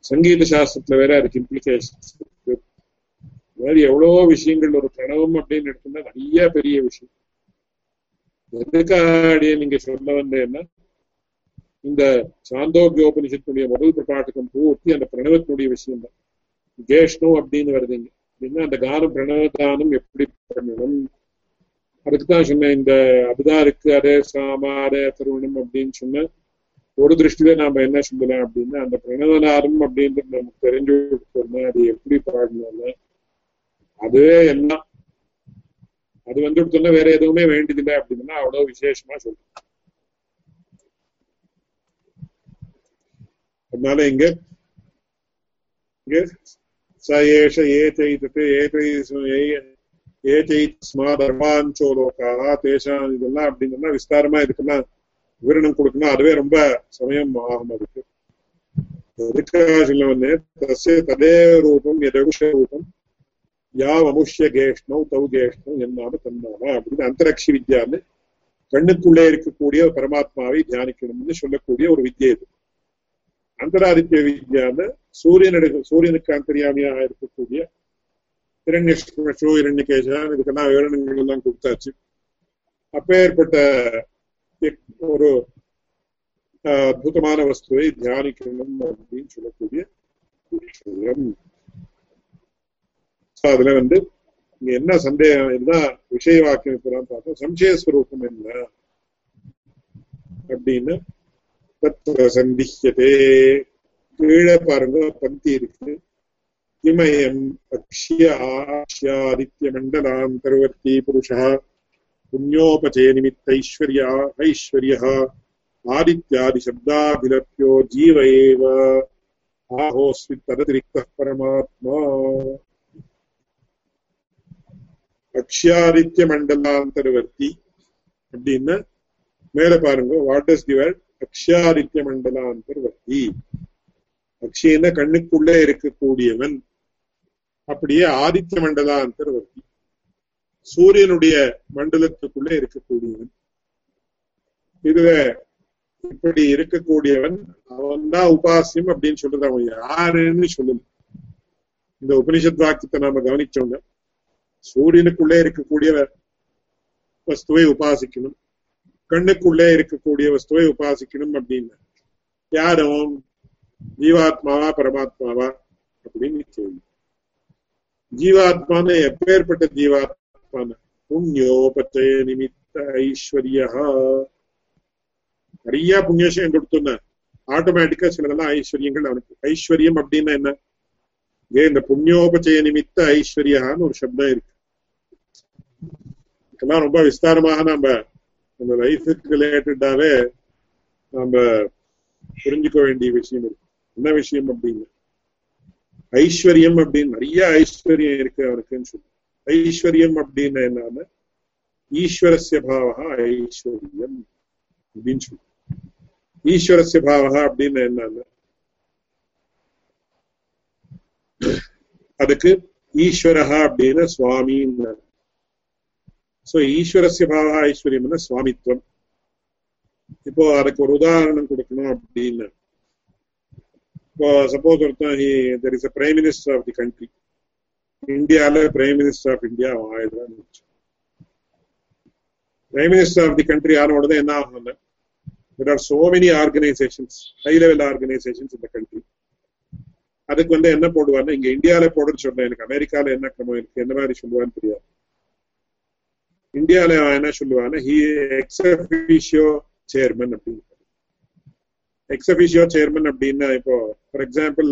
சங்கீத சாஸ்திரத்துல வேற அதுக்கு இம்ப்ளிகேஷன்ஸ் மாதிரி எவ்வளவோ விஷயங்கள் ஒரு பிரணவம் அப்படின்னு எடுத்தோம்னா நிறைய பெரிய விஷயம். எதுக்காக நீங்க சொல்ல வந்தேன்னா இந்த சாந்தோக்கியோபனிஷத்துடைய முதல் பிரபாட்டகம் பூர்த்தி அந்த பிரணவத்தினுடைய விஷயம் தான் கேஷ்ணம் அப்படின்னு வருதுங்க அப்படின்னா அந்த கானம் பிரணவ எப்படி பண்ணணும் அதுக்குதான் சொன்னேன் இந்த அதுதான் இருக்கு அதே சாமா அதே திருவணம் அப்படின்னு சொன்ன ஒரு திருஷ்டியில நாம என்ன சொல்லலாம் அப்படின்னா அந்த பிரணவனாரம் அப்படின்றது நமக்கு தெரிஞ்சு கொடுத்தோம்னா அது எப்படி பாடணும்னா அதுவே எல்லாம் அது வந்து கொடுத்தோம்னா வேற எதுவுமே வேண்டியதில்லை அப்படின்னா அவ்வளவு விசேஷமா சொல்றோம். அதனால இங்க இங்க ச ஏஷ ஏதைத்து ஏதை ஏதைஸ்மாதர்மாஞ்சோ லோகா தேசான் இதெல்லாம் அப்படின்னா விஸ்தாரமா இதுக்கெல்லாம் விவரணம் கொடுக்கணும். அதுவே ரொம்ப சமயம் ஆகும் அதுக்கு. எதுக்காக சொல்ல தசே ததே ரூபம் எதகுஷ ரூபம் யா அமுஷ்ய கேஷ்ணம் தௌ கேஷ்ணம் என்னாம தன்னாமா அப்படின்னு அந்தரக்ஷி வித்யான்னு கண்ணுக்குள்ளே இருக்கக்கூடிய பரமாத்மாவை தியானிக்கணும்னு சொல்லக்கூடிய ஒரு வித்யை இது அந்தராதித்ய வித்யான்னு சூரியனுடைய சூரியனுக்கு அந்தரியாமியாக இருக்கக்கூடிய இரண்யோ இரண்யகேசன் இதுக்கெல்லாம் விவரணங்கள் எல்லாம் கொடுத்தாச்சு அப்பேற்பட்ட ஒரு அற்புதமான வஸ்துவை தியானிக்கணும் அப்படின்னு சொல்லக்கூடிய விஷயம் அதுல வந்து இங்க என்ன சந்தேகம் என்ன விஷய வாக்கியம் இப்பதான் பார்த்தோம் சம்சயஸ்வரூபம் என்ன? அப்படின்னு தத்துவ சந்திக்கதே கீழே பாருங்க பந்தி இருக்கு. இமயம் அக்ஷிய ஆக்ஷ்யாதித்ய மண்டலாந்தர்வர்த்தி புருஷா. புண்ணியோபச்சய நிமித்தைஸ்வர்யா ஐஸ்வர்ய ஆதித்யாதிசப்தாபிலப்யோ ஜீவ ஏவ. ஆஹோஸ்மி தததிரிக்த பரமாத்மா. அக்ஷயாதித்ய மண்டலாந்தர்வர்த்தி அப்படின்னு மேல பாருங்க வாட் இஸ் தி வேர்ட் அக்ஷயாதித்ய மண்டலாந்தர்வர்த்தி அக்ஷயன கண்ணுக்குள்ளே இருக்கக்கூடியவன். அப்படியே ஆதித்ய மண்டலாந்தர்வர்த்தி சூரியனுடைய மண்டலத்துக்குள்ளே இருக்கக்கூடியவன். இதுல இப்படி இருக்கக்கூடியவன் அவன் தான் உபாசியம் அப்படின்னு சொல்றது அவன் யாருன்னு சொல்லல. இந்த உபனிஷத் வாக்கியத்தை நாம கவனிச்சோங்க சூரியனுக்குள்ளே இருக்கக்கூடிய வஸ்துவை உபாசிக்கணும் கண்ணுக்குள்ளே இருக்கக்கூடிய வஸ்துவை உபாசிக்கணும் அப்படின்னு யாரும் ஜீவாத்மாவா பரமாத்மாவா அப்படின்னு கேள்வி ஜீவாத்மான எப்பேற்பட்ட ஜீவாத்மான புண்ணியோபச்சய நிமித்த ஐஸ்வர்யா நிறைய புண்ணியம் கொடுத்தோன்ன ஆட்டோமேட்டிக்கா சிலதெல்லாம் ஐஸ்வர்யங்கள் அவனுக்கு ஐஸ்வர்யம் அப்படின்னா என்ன ஏன் இந்த புண்ணியோபச்சய நிமித்த ஐஸ்வர்யான்னு ஒரு சப்தம் இருக்கு இதுக்கெல்லாம் ரொம்ப விஸ்தாரமாக நம்ம நம்ம லைஃபுக்கு ரிலேட்டடாவே நம்ம புரிஞ்சுக்க வேண்டிய விஷயம் இருக்கு. என்ன விஷயம் அப்படின்னு ஐஸ்வர்யம் அப்படின்னு நிறைய ஐஸ்வர்யம் இருக்கு அவருக்குன்னு சொல்லி. ஐஸ்வர்யம் அப்படின்னு என்னன்னா ஈஸ்வரஸ்ய பாவகா ஐஸ்வர்யம் அப்படின்னு சொல்லி. ஈஸ்வரஸ்ய பாவகா அப்படின்னு என்னன்னா அதுக்கு ஈஸ்வரஹா அப்படின்னு சுவாமின்னு சோ ஈஸ்வரஸ்ய பாவா ஐஸ்வர்யம்னா சுவாமித்வம் இப்போ அதுக்கு ஒரு உதாரணம் கொடுக்கணும் அப்படின்னு. இப்போ சப்போஸ் ஒருத்தன் there is a prime minister of the country இந்தியால prime minister of India ஆயிடுறான்னு prime minister of the country ஆன உடனே என்ன ஆகும்னா there are so many organisations high level organisations இந்த கண்ட்ரி அதுக்கு வந்து என்ன போடுவாருன்னா இங்க இந்தியாவில போடுன்னு சொன்னேன் எனக்கு அமெரிக்கால என்ன கிரமம் இருக்கு? என்ன மாதிரி சொல்லுவான்னு தெரியாது. இந்தியாவில என்ன சொல்லுவான்னா ஹி எக்ஸபிஷியோ சேர்மன் அப்படின்னு எக்ஸபிஷியோ சேர்மன் அப்படின்னா இப்போ ஃபார் எக்ஸாம்பிள்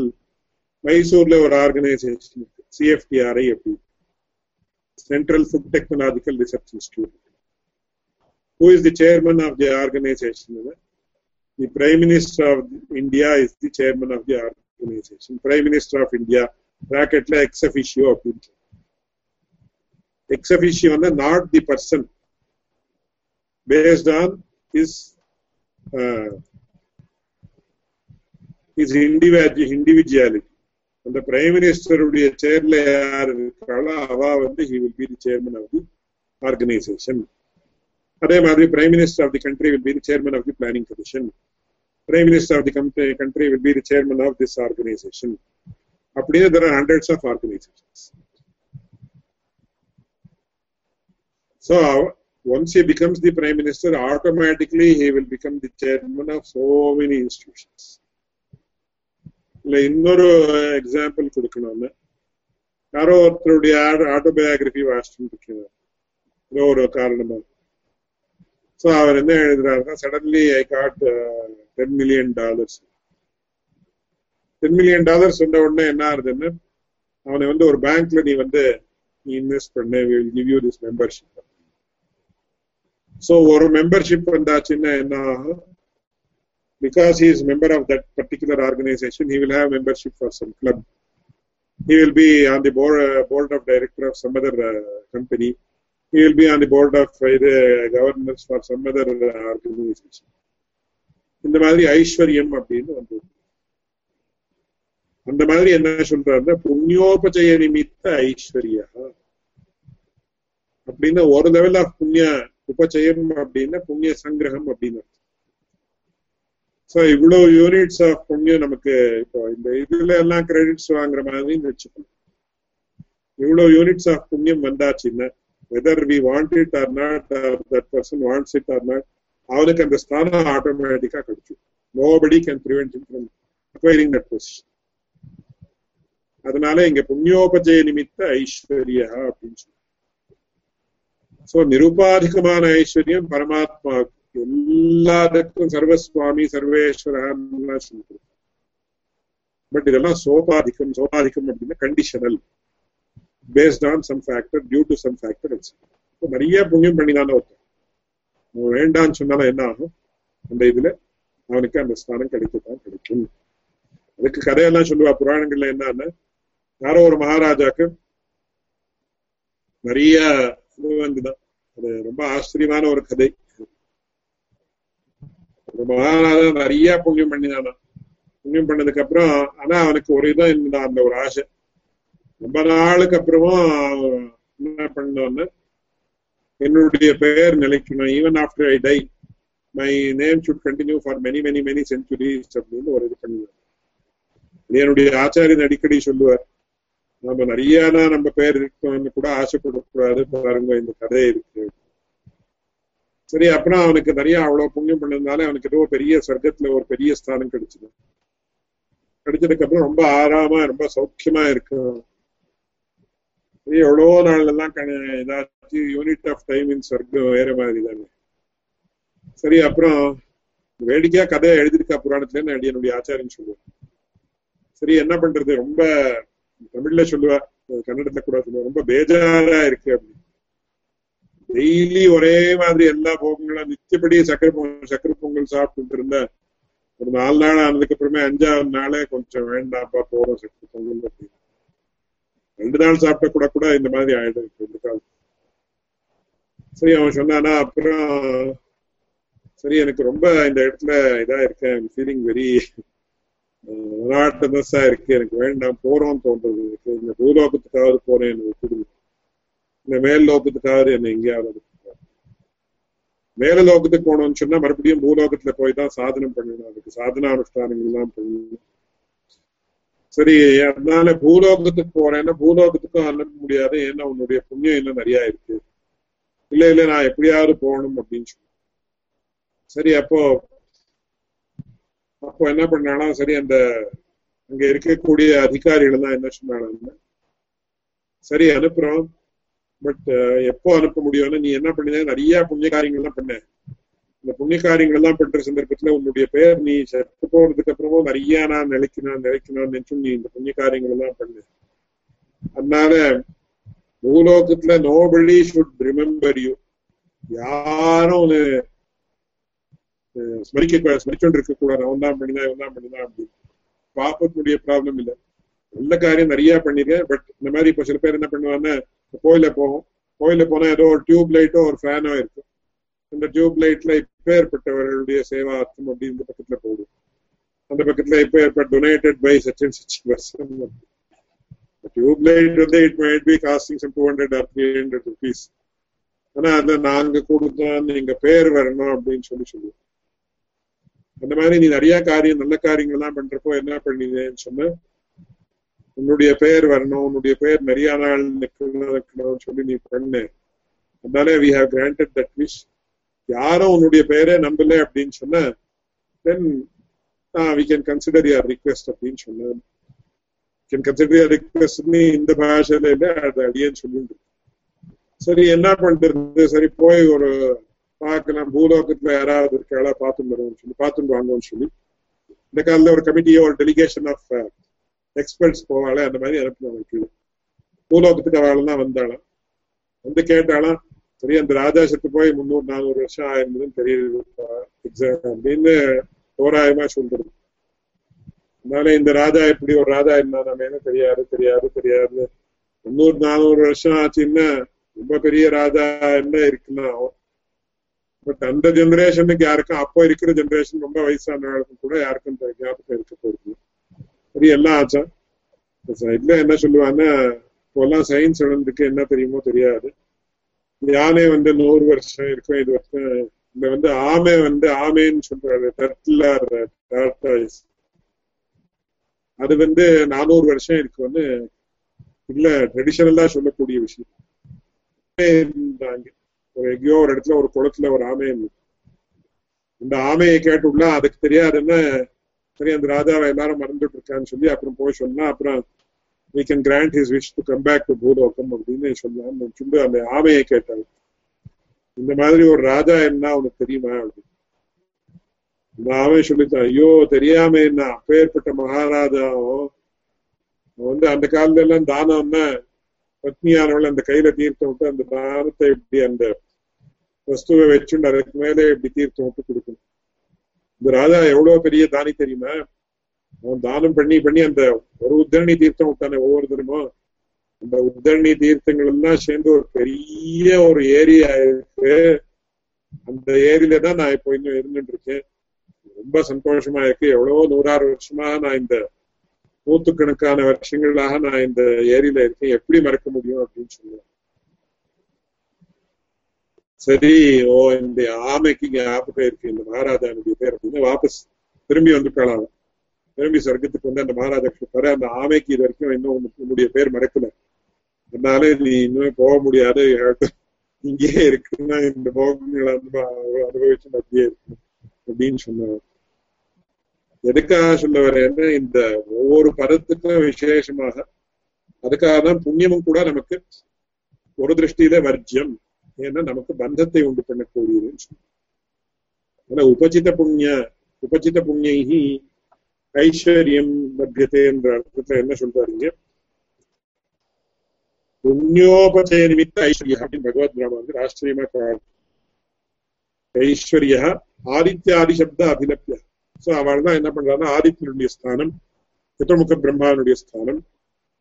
மைசூர்ல ஒரு ஆர்கனைசேஷன் இருக்கு சிஎஃப்டிஆர்ஐ அப்படி central food technological research institute who is the chairman of the organization the prime minister of india is the chairman of the organization prime minister of india bracket la ex officio அப்படின்னு ex officio வந்து not the person. Based on his uh, his individuality. அந்த prime மினிஸ்டருடைய சேர்ல யார் இருக்காளோ அவ வந்து he will be the chairman of the organisation அதே மாதிரி prime minister of the country will be the chairman of the planning commission prime minister of the country will be the chairman of this organisation அப்படின்னு there are hundreds of organisations So once he becomes the prime minister, automatically he will become the chairman of so many institutions. இல்ல இன்னொரு example கொடுக்கணும்னு யாரோ ஒருத்தருடைய autobiography வாசிச்சுட்டு இருக்கிறார் ஏதோ ஒரு காரணமா ஸோ அவர் என்ன எழுதுறாருன்னா suddenly I got ten million dollars ten million dollars சொன்ன உடனே என்ன ஆகுதுன்னு அவனை வந்து ஒரு பேங்க்ல நீ வந்து நீ இன்வெஸ்ட் பண்ண will give you this membership so ஒரு மெம்பர்ஷிப் வந்தாச்சுன்னா என்ன ஆகும் because he is member of that particular organisation he will have membership for some club he will be on the board, uh, board of director of some other uh, company. He will be on the board of either governors for some இந்த மாதிரி ஐஸ்வர்யம் அப்படின்னு வந்து அந்த மாதிரி என்ன சொல்றாருன்னா புண்ணியோபஜய நிமித்த ஐஸ்வர்யா அப்படின்னு ஒரு லெவல் ஆஃப் புண்ணிய உபச்சயம் அப்படின்னா புண்ணிய சங்கிரகம் அப்படின்னு ஸோ இவ்வளவு யூனிட்ஸ் ஆஃப் புண்ணியம் நமக்கு இப்போ இந்த இதுல எல்லாம் கிரெடிட்ஸ் வாங்குற மாதிரி வச்சுக்கணும். இவ்வளவு யூனிட்ஸ் ஆஃப் புண்ணியம் வந்தாச்சுன்னா whether we want it or not that person wants it or not அவனுக்கு அந்த ஸ்தானம் ஆட்டோமேட்டிக்கா கிடைக்கும். Nobody can prevent from acquiring that position அதனால இங்க புண்ணியோபஜய நிமித்த ஐஸ்வர்யா அப்படின்னு சொல்லி சோ நிருபாதிகமான ஐஸ்வர்யம் பரமாத்மா எல்லாத்துக்கும் சர்வஸ்வாமி சர்வேஸ்வரன் பட் இதெல்லாம் சோபாதிக்கம் சோபாதிக்கம் அப்படின்னா conditional based on some factor due to some factor நிறைய புண்ணியம் பண்ணிதானே ஒருத்தன் வேண்டான்னு சொன்னாலும் என்ன ஆகும் அந்த இதுல அவனுக்கு அந்த ஸ்தானம் கிடைக்கத்தான் கிடைக்கும் அதுக்கு கதையெல்லாம் சொல்லுவா புராணங்கள்ல என்னன்னா யாரோ ஒரு மகாராஜாக்கு நிறைய இது அது ரொம்ப ஆச்சரியமான ஒரு கதை. மகாநாதன் நிறைய புண்ணியம் பண்ணினானா. புண்ணியம் பண்ணதுக்கு அப்புறம் ஆனா அவனுக்கு ஒரு இதான் இருந்தா அந்த ஒரு ஆசை. ரொம்ப நாளுக்கு அப்புறமும் என்ன பண்ணோன்னு என்னுடைய பெயர் நிலைக்கணும் even after I die my name should continue for many many many centuries அப்படின்னு ஒரு இது பண்ணுவார் என்னுடைய ஆச்சாரியன் அடிக்கடி சொல்லுவார் நம்ம நிறைய நம்ம பேர் இருக்கணும்னு கூட ஆசைப்படக்கூடாது பாருங்க இந்த கதை இருக்கு. சரி அப்புறம் அவனுக்கு நிறைய அவ்வளவு புண்ணியம் பண்ணதுனால அவனுக்கு ஏதோ பெரிய சொர்க்கத்துல ஒரு பெரிய ஸ்தானம் கிடைச்சது. கிடைச்சதுக்கு அப்புறம் ரொம்ப ஆறாமா ரொம்ப சௌக்கியமா இருக்கும். எவ்வளோ நாள்ல எல்லாம் ஏதாச்சும் யூனிட் ஆஃப் டைம் இன் சொர்க்கம் வேற மாதிரி தானே. சரி அப்புறம் வேடிக்கையா கதையை எழுதியிருக்கா புராணத்துல என்னுடைய ஆச்சாரியன் சொல்லுவேன் சரி என்ன பண்றது? ரொம்ப தமிழ்ல சொல்லுவா கன்னடத்துல கூட சொல்லுவா ரொம்ப பேஜாரா இருக்கு அப்படின்னு. டெய்லி ஒரே மாதிரி எல்லா போகங்களும் நிச்சயப்படி சக்கரை பொங்கல் சக்கரை பொங்கல் சாப்பிட்டு இருந்த ஒரு நாலு நாள் ஆனதுக்கு அப்புறமே அஞ்சாவது நாளே கொஞ்சம் வேண்டாம்ப்பா போறோம் சக்கரை பொங்கல் அப்படின்னு. ரெண்டு நாள் சாப்பிட்ட கூட கூட இந்த மாதிரி ஆயிடும் இந்த காலம் சரி அவன் சொன்னானா அப்புறம் சரி எனக்கு ரொம்ப இந்த இடத்துல இதா இருக்கேன் ஃபீலிங் வெரி விளையாட்டுனஸா இருக்கு. எனக்கு வேண்டாம் போறோம்னு தோன்றது. இருக்கு இந்த பூலோகத்துக்காவது போறேன் எனக்கு கொடுங்க இந்த மேல் லோகத்துக்காவது என்ன எங்கேயாவது மேல லோகத்துக்கு போனோம்னு சொன்னா மறுபடியும் பூலோகத்துல போய் தான் சாதனம் பண்ணணும். அதுக்கு சாதன அனுஷ்டானங்கள் எல்லாம் பண்ணணும். சரி அதனால பூலோகத்துக்கு போறேன்னா பூலோகத்துக்கும் அனுப்ப முடியாது. ஏன்னா உன்னுடைய புண்ணியம் இன்னும் நிறைய இருக்கு. இல்ல இல்ல நான் எப்படியாவது போகணும் அப்படின்னு சொன்னேன். சரி அப்போ அப்போ என்ன பண்ணானா சரி அந்த அங்க இருக்கக்கூடிய அதிகாரிகள் எல்லாம் என்ன சொன்னாங்கன்னா சரி அனுப்புறோம். பட் எப்போ அனுப்ப முடியும்னு நீ என்ன பண்ணின நிறைய புண்ணிய காரியங்கள் எல்லாம் பண்ண. இந்த புண்ணிய காரியங்கள் எல்லாம் பண்ற சந்தர்ப்பத்துல உன்னுடைய பேர் நீ செத்து போனதுக்கு அப்புறமும் நிறைய நான் நிலைக்கணும் நிலைக்கணும்னு நினைச்சும் நீ இந்த புண்ணிய காரியங்கள் எல்லாம் பண்ணு. அதனால பூலோகத்துல நோபடி ஷுட் ரிமெம்பர் யூ யாரும் ஸ்மரிக்க ஸ்மரிச்சோண்டு இருக்க கூடாது அவன் தான் பண்ணிதான் இவன் தான் பண்ணிதான் அப்படின்னு பாப்பத்துடைய ப்ராப்ளம் இல்லை. நல்ல காரியம் நிறைய பண்ணிருக்கேன் பட் இந்த மாதிரி இப்ப சில பேர் என்ன பண்ணுவாங்கன்னா கோயில போவோம். கோயில போனா ஏதோ ஒரு டியூப் லைட்டோ ஒரு ஃபேனோ இருக்கும். அந்த டியூப் லைட்ல இப்ப ஏற்பட்டவர்களுடைய சேவார்த்தம் அப்படி இந்த பக்கத்துல போடும் அந்த பக்கத்துல இப்ப ஏற்பட்ட donated by such and such person tube light வந்து it might be costing some two hundred or three hundred rupees ஆனா அதுல நாங்க கொடுத்தோம் நீங்க பேர் வரணும் அப்படின்னு சொல்லி சொல்லுவோம். அந்த மாதிரி நீ நிறைய காரியம் நல்ல காரியங்கள் எல்லாம் பண்றப்போ என்ன பண்ணினேன்னு சொன்ன? உன்னுடைய பெயர் வரணும் உன்னுடைய பெயர் நிறைய நாள் நிற்கணும் சொல்லி நீ பண்ணு. அதனால we have granted that wish யாரும் உன்னுடைய பெயரே நம்பல அப்படின்னு சொன்ன then we can consider your request அப்படின்னு சொன்ன. கேன் கன்சிடர் யார் ரிக்வெஸ்ட் இந்த பாஷையில இல்லை அது அடியேன்னு சொல்லிட்டு. சரி என்ன பண்றது? சரி போய் ஒரு பார்க்கலாம். பூலோகத்துல யாராவது இருக்காளா? பார்த்துட்டு வருவோம்னு சொல்லி பார்த்துட்டு வாங்கன்னு சொல்லி. இந்த காலத்துல ஒரு கமிட்டியோ ஒரு டெலிகேஷன் ஆஃப் எக்ஸ்பர்ட்ஸ் போவாளே அந்த மாதிரி அனுப்பினாங்க கீழே பூலோகத்துக்கு அவள் தான் வந்தாளாம் வந்து கேட்டாலாம் சரி அந்த ராஜா செத்து போய் முந்நூறு நானூறு வருஷம் ஆயிருந்ததுன்னு தெரியுது. எக்ஸாம் அப்படின்னு தோராயமா சொல்றது. அதனால இந்த ராஜா எப்படி ஒரு ராஜா இருந்தானே தெரியாது தெரியாது தெரியாது. முந்நூறு நானூறு வருஷம் ஆச்சுன்னா ரொம்ப பெரிய ராஜா என்ன இருக்குன்னா பட் அந்த ஜெனரேஷனுக்கு யாருக்கும் அப்போ இருக்கிற ஜெனரேஷன் ரொம்ப வயசானவர்களுக்கும் கூட யாருக்கும் ஞாபகம் இருக்க போகுது அது எல்லாம் ஆச்சா? சைட்ல என்ன சொல்லுவாங்கன்னா இப்போல்லாம் சயின்ஸ் வளர்ந்துக்கு என்ன தெரியுமோ தெரியாது. யானை வந்து நூறு வருஷம் இருக்கும் இது வரைக்கும் இந்த வந்து ஆமை வந்து ஆமைன்னு சொல்றாரு டர்டிலார் டார்டாய்ஸ் அது வந்து நானூறு வருஷம் இருக்குன்னு இல்ல ட்ரெடிஷனலா சொல்லக்கூடிய விஷயம். இருந்தாங்க ஒரு எங்கேயோ ஒரு இடத்துல ஒரு குளத்துல ஒரு ஆமை இந்த ஆமையை கேட்டுள்ள அதுக்கு தெரியாதுன்னு சரி அந்த ராஜாவை எல்லாரும் மறந்துட்டு இருக்கான்னு சொல்லி அப்புறம் போய் சொன்னா அப்புறம் we can grant his wish to come back to பூலோகம் அப்படின்னு சொல்லலாம்னு சொல்லி அந்த ஆமையை கேட்டாங்க இந்த மாதிரி ஒரு ராஜா என்ன? உனக்கு தெரியுமா? அப்படின்னு. இந்த ஆமை சொல்லித்தான் ஐயோ தெரியாம என்ன? அப்பேற்பட்ட மகாராஜாவும் வந்து அந்த காலத்துல எல்லாம் தானம்னா பத்னியானவள் அந்த கையில தீர்த்தம் விட்டு அந்த தானத்தை இப்படி அந்த வஸ்துவை வச்சுண்டு அதுக்கு மேலே இப்படி தீர்த்தம் விட்டு கொடுக்கணும் இந்த ராஜா எவ்வளவு பெரிய தானி தெரியுமா? அவன் தானம் பண்ணி பண்ணி அந்த ஒரு உத்தரணி தீர்த்தம் விட்டானே ஒவ்வொரு தினமும் அந்த உத்தரணி தீர்த்தங்கள் எல்லாம் சேர்ந்து ஒரு பெரிய ஒரு ஏரியா இருக்கு அந்த ஏரியில தான் நான் இப்போ இன்னும் இருந்துட்டு இருக்கேன். ரொம்ப சந்தோஷமா இருக்கு. எவ்வளவோ நூறாறு வருஷமா நான் இந்த நூத்துக்கணக்கான வருஷங்களாக நான் இந்த ஏரியில இருக்கேன். எப்படி மறக்க முடியும் அப்படின்னு சொல்லுவேன். சரி ஓ இந்த ஆமைக்கு ஞாபகம் இருக்கு. இந்த மகாராஜானுடைய பேர் அப்படின்னு வாபஸ் திரும்பி வந்துட்டாளாம் திரும்பி சொர்க்கத்துக்கு வந்து அந்த மகாராஜா கொடுப்பாரு அந்த ஆமைக்கு இது வரைக்கும் இன்னும் உன்னுடைய பேர் மறக்கல. அதனால நீ இன்னுமே போக முடியாது. இங்கேயே இருக்குன்னா இந்த போகங்களை அனுபவிச்சு அப்படியே இருக்கு. அப்படின்னு சொன்னார் எதுக்காக சொல்ல வரேன்னு இந்த ஒவ்வொரு பதத்துக்கும் விசேஷமாக அதுக்காக தான் புண்ணியமும் கூட நமக்கு ஒரு திருஷ்டியில வர்ஜியம். ஏன்னா நமக்கு பந்தத்தை உண்டு பண்ணக்கூடியதுன்னு சொல்லுவோம் உபஜித புண்ணிய உபஜித புண்ணியி ஐஸ்வர்யம் லபியத்தை என்ற அர்த்தத்துல என்ன சொல்றாருங்க புண்ணியோபஜய நிமித்த ஐஸ்வர்யா அப்படின்னு பகவத் பிராம வந்து ராஷ்டிரியமா ஐஸ்வர்யா ஆதித்யாதி சப்த அபிலப்யா. சோ அவள் தான் என்ன பண்றான்னா ஆதித்யனுடைய ஸ்தானம் சித்தமுக பிரம்மானுடைய ஸ்தானம்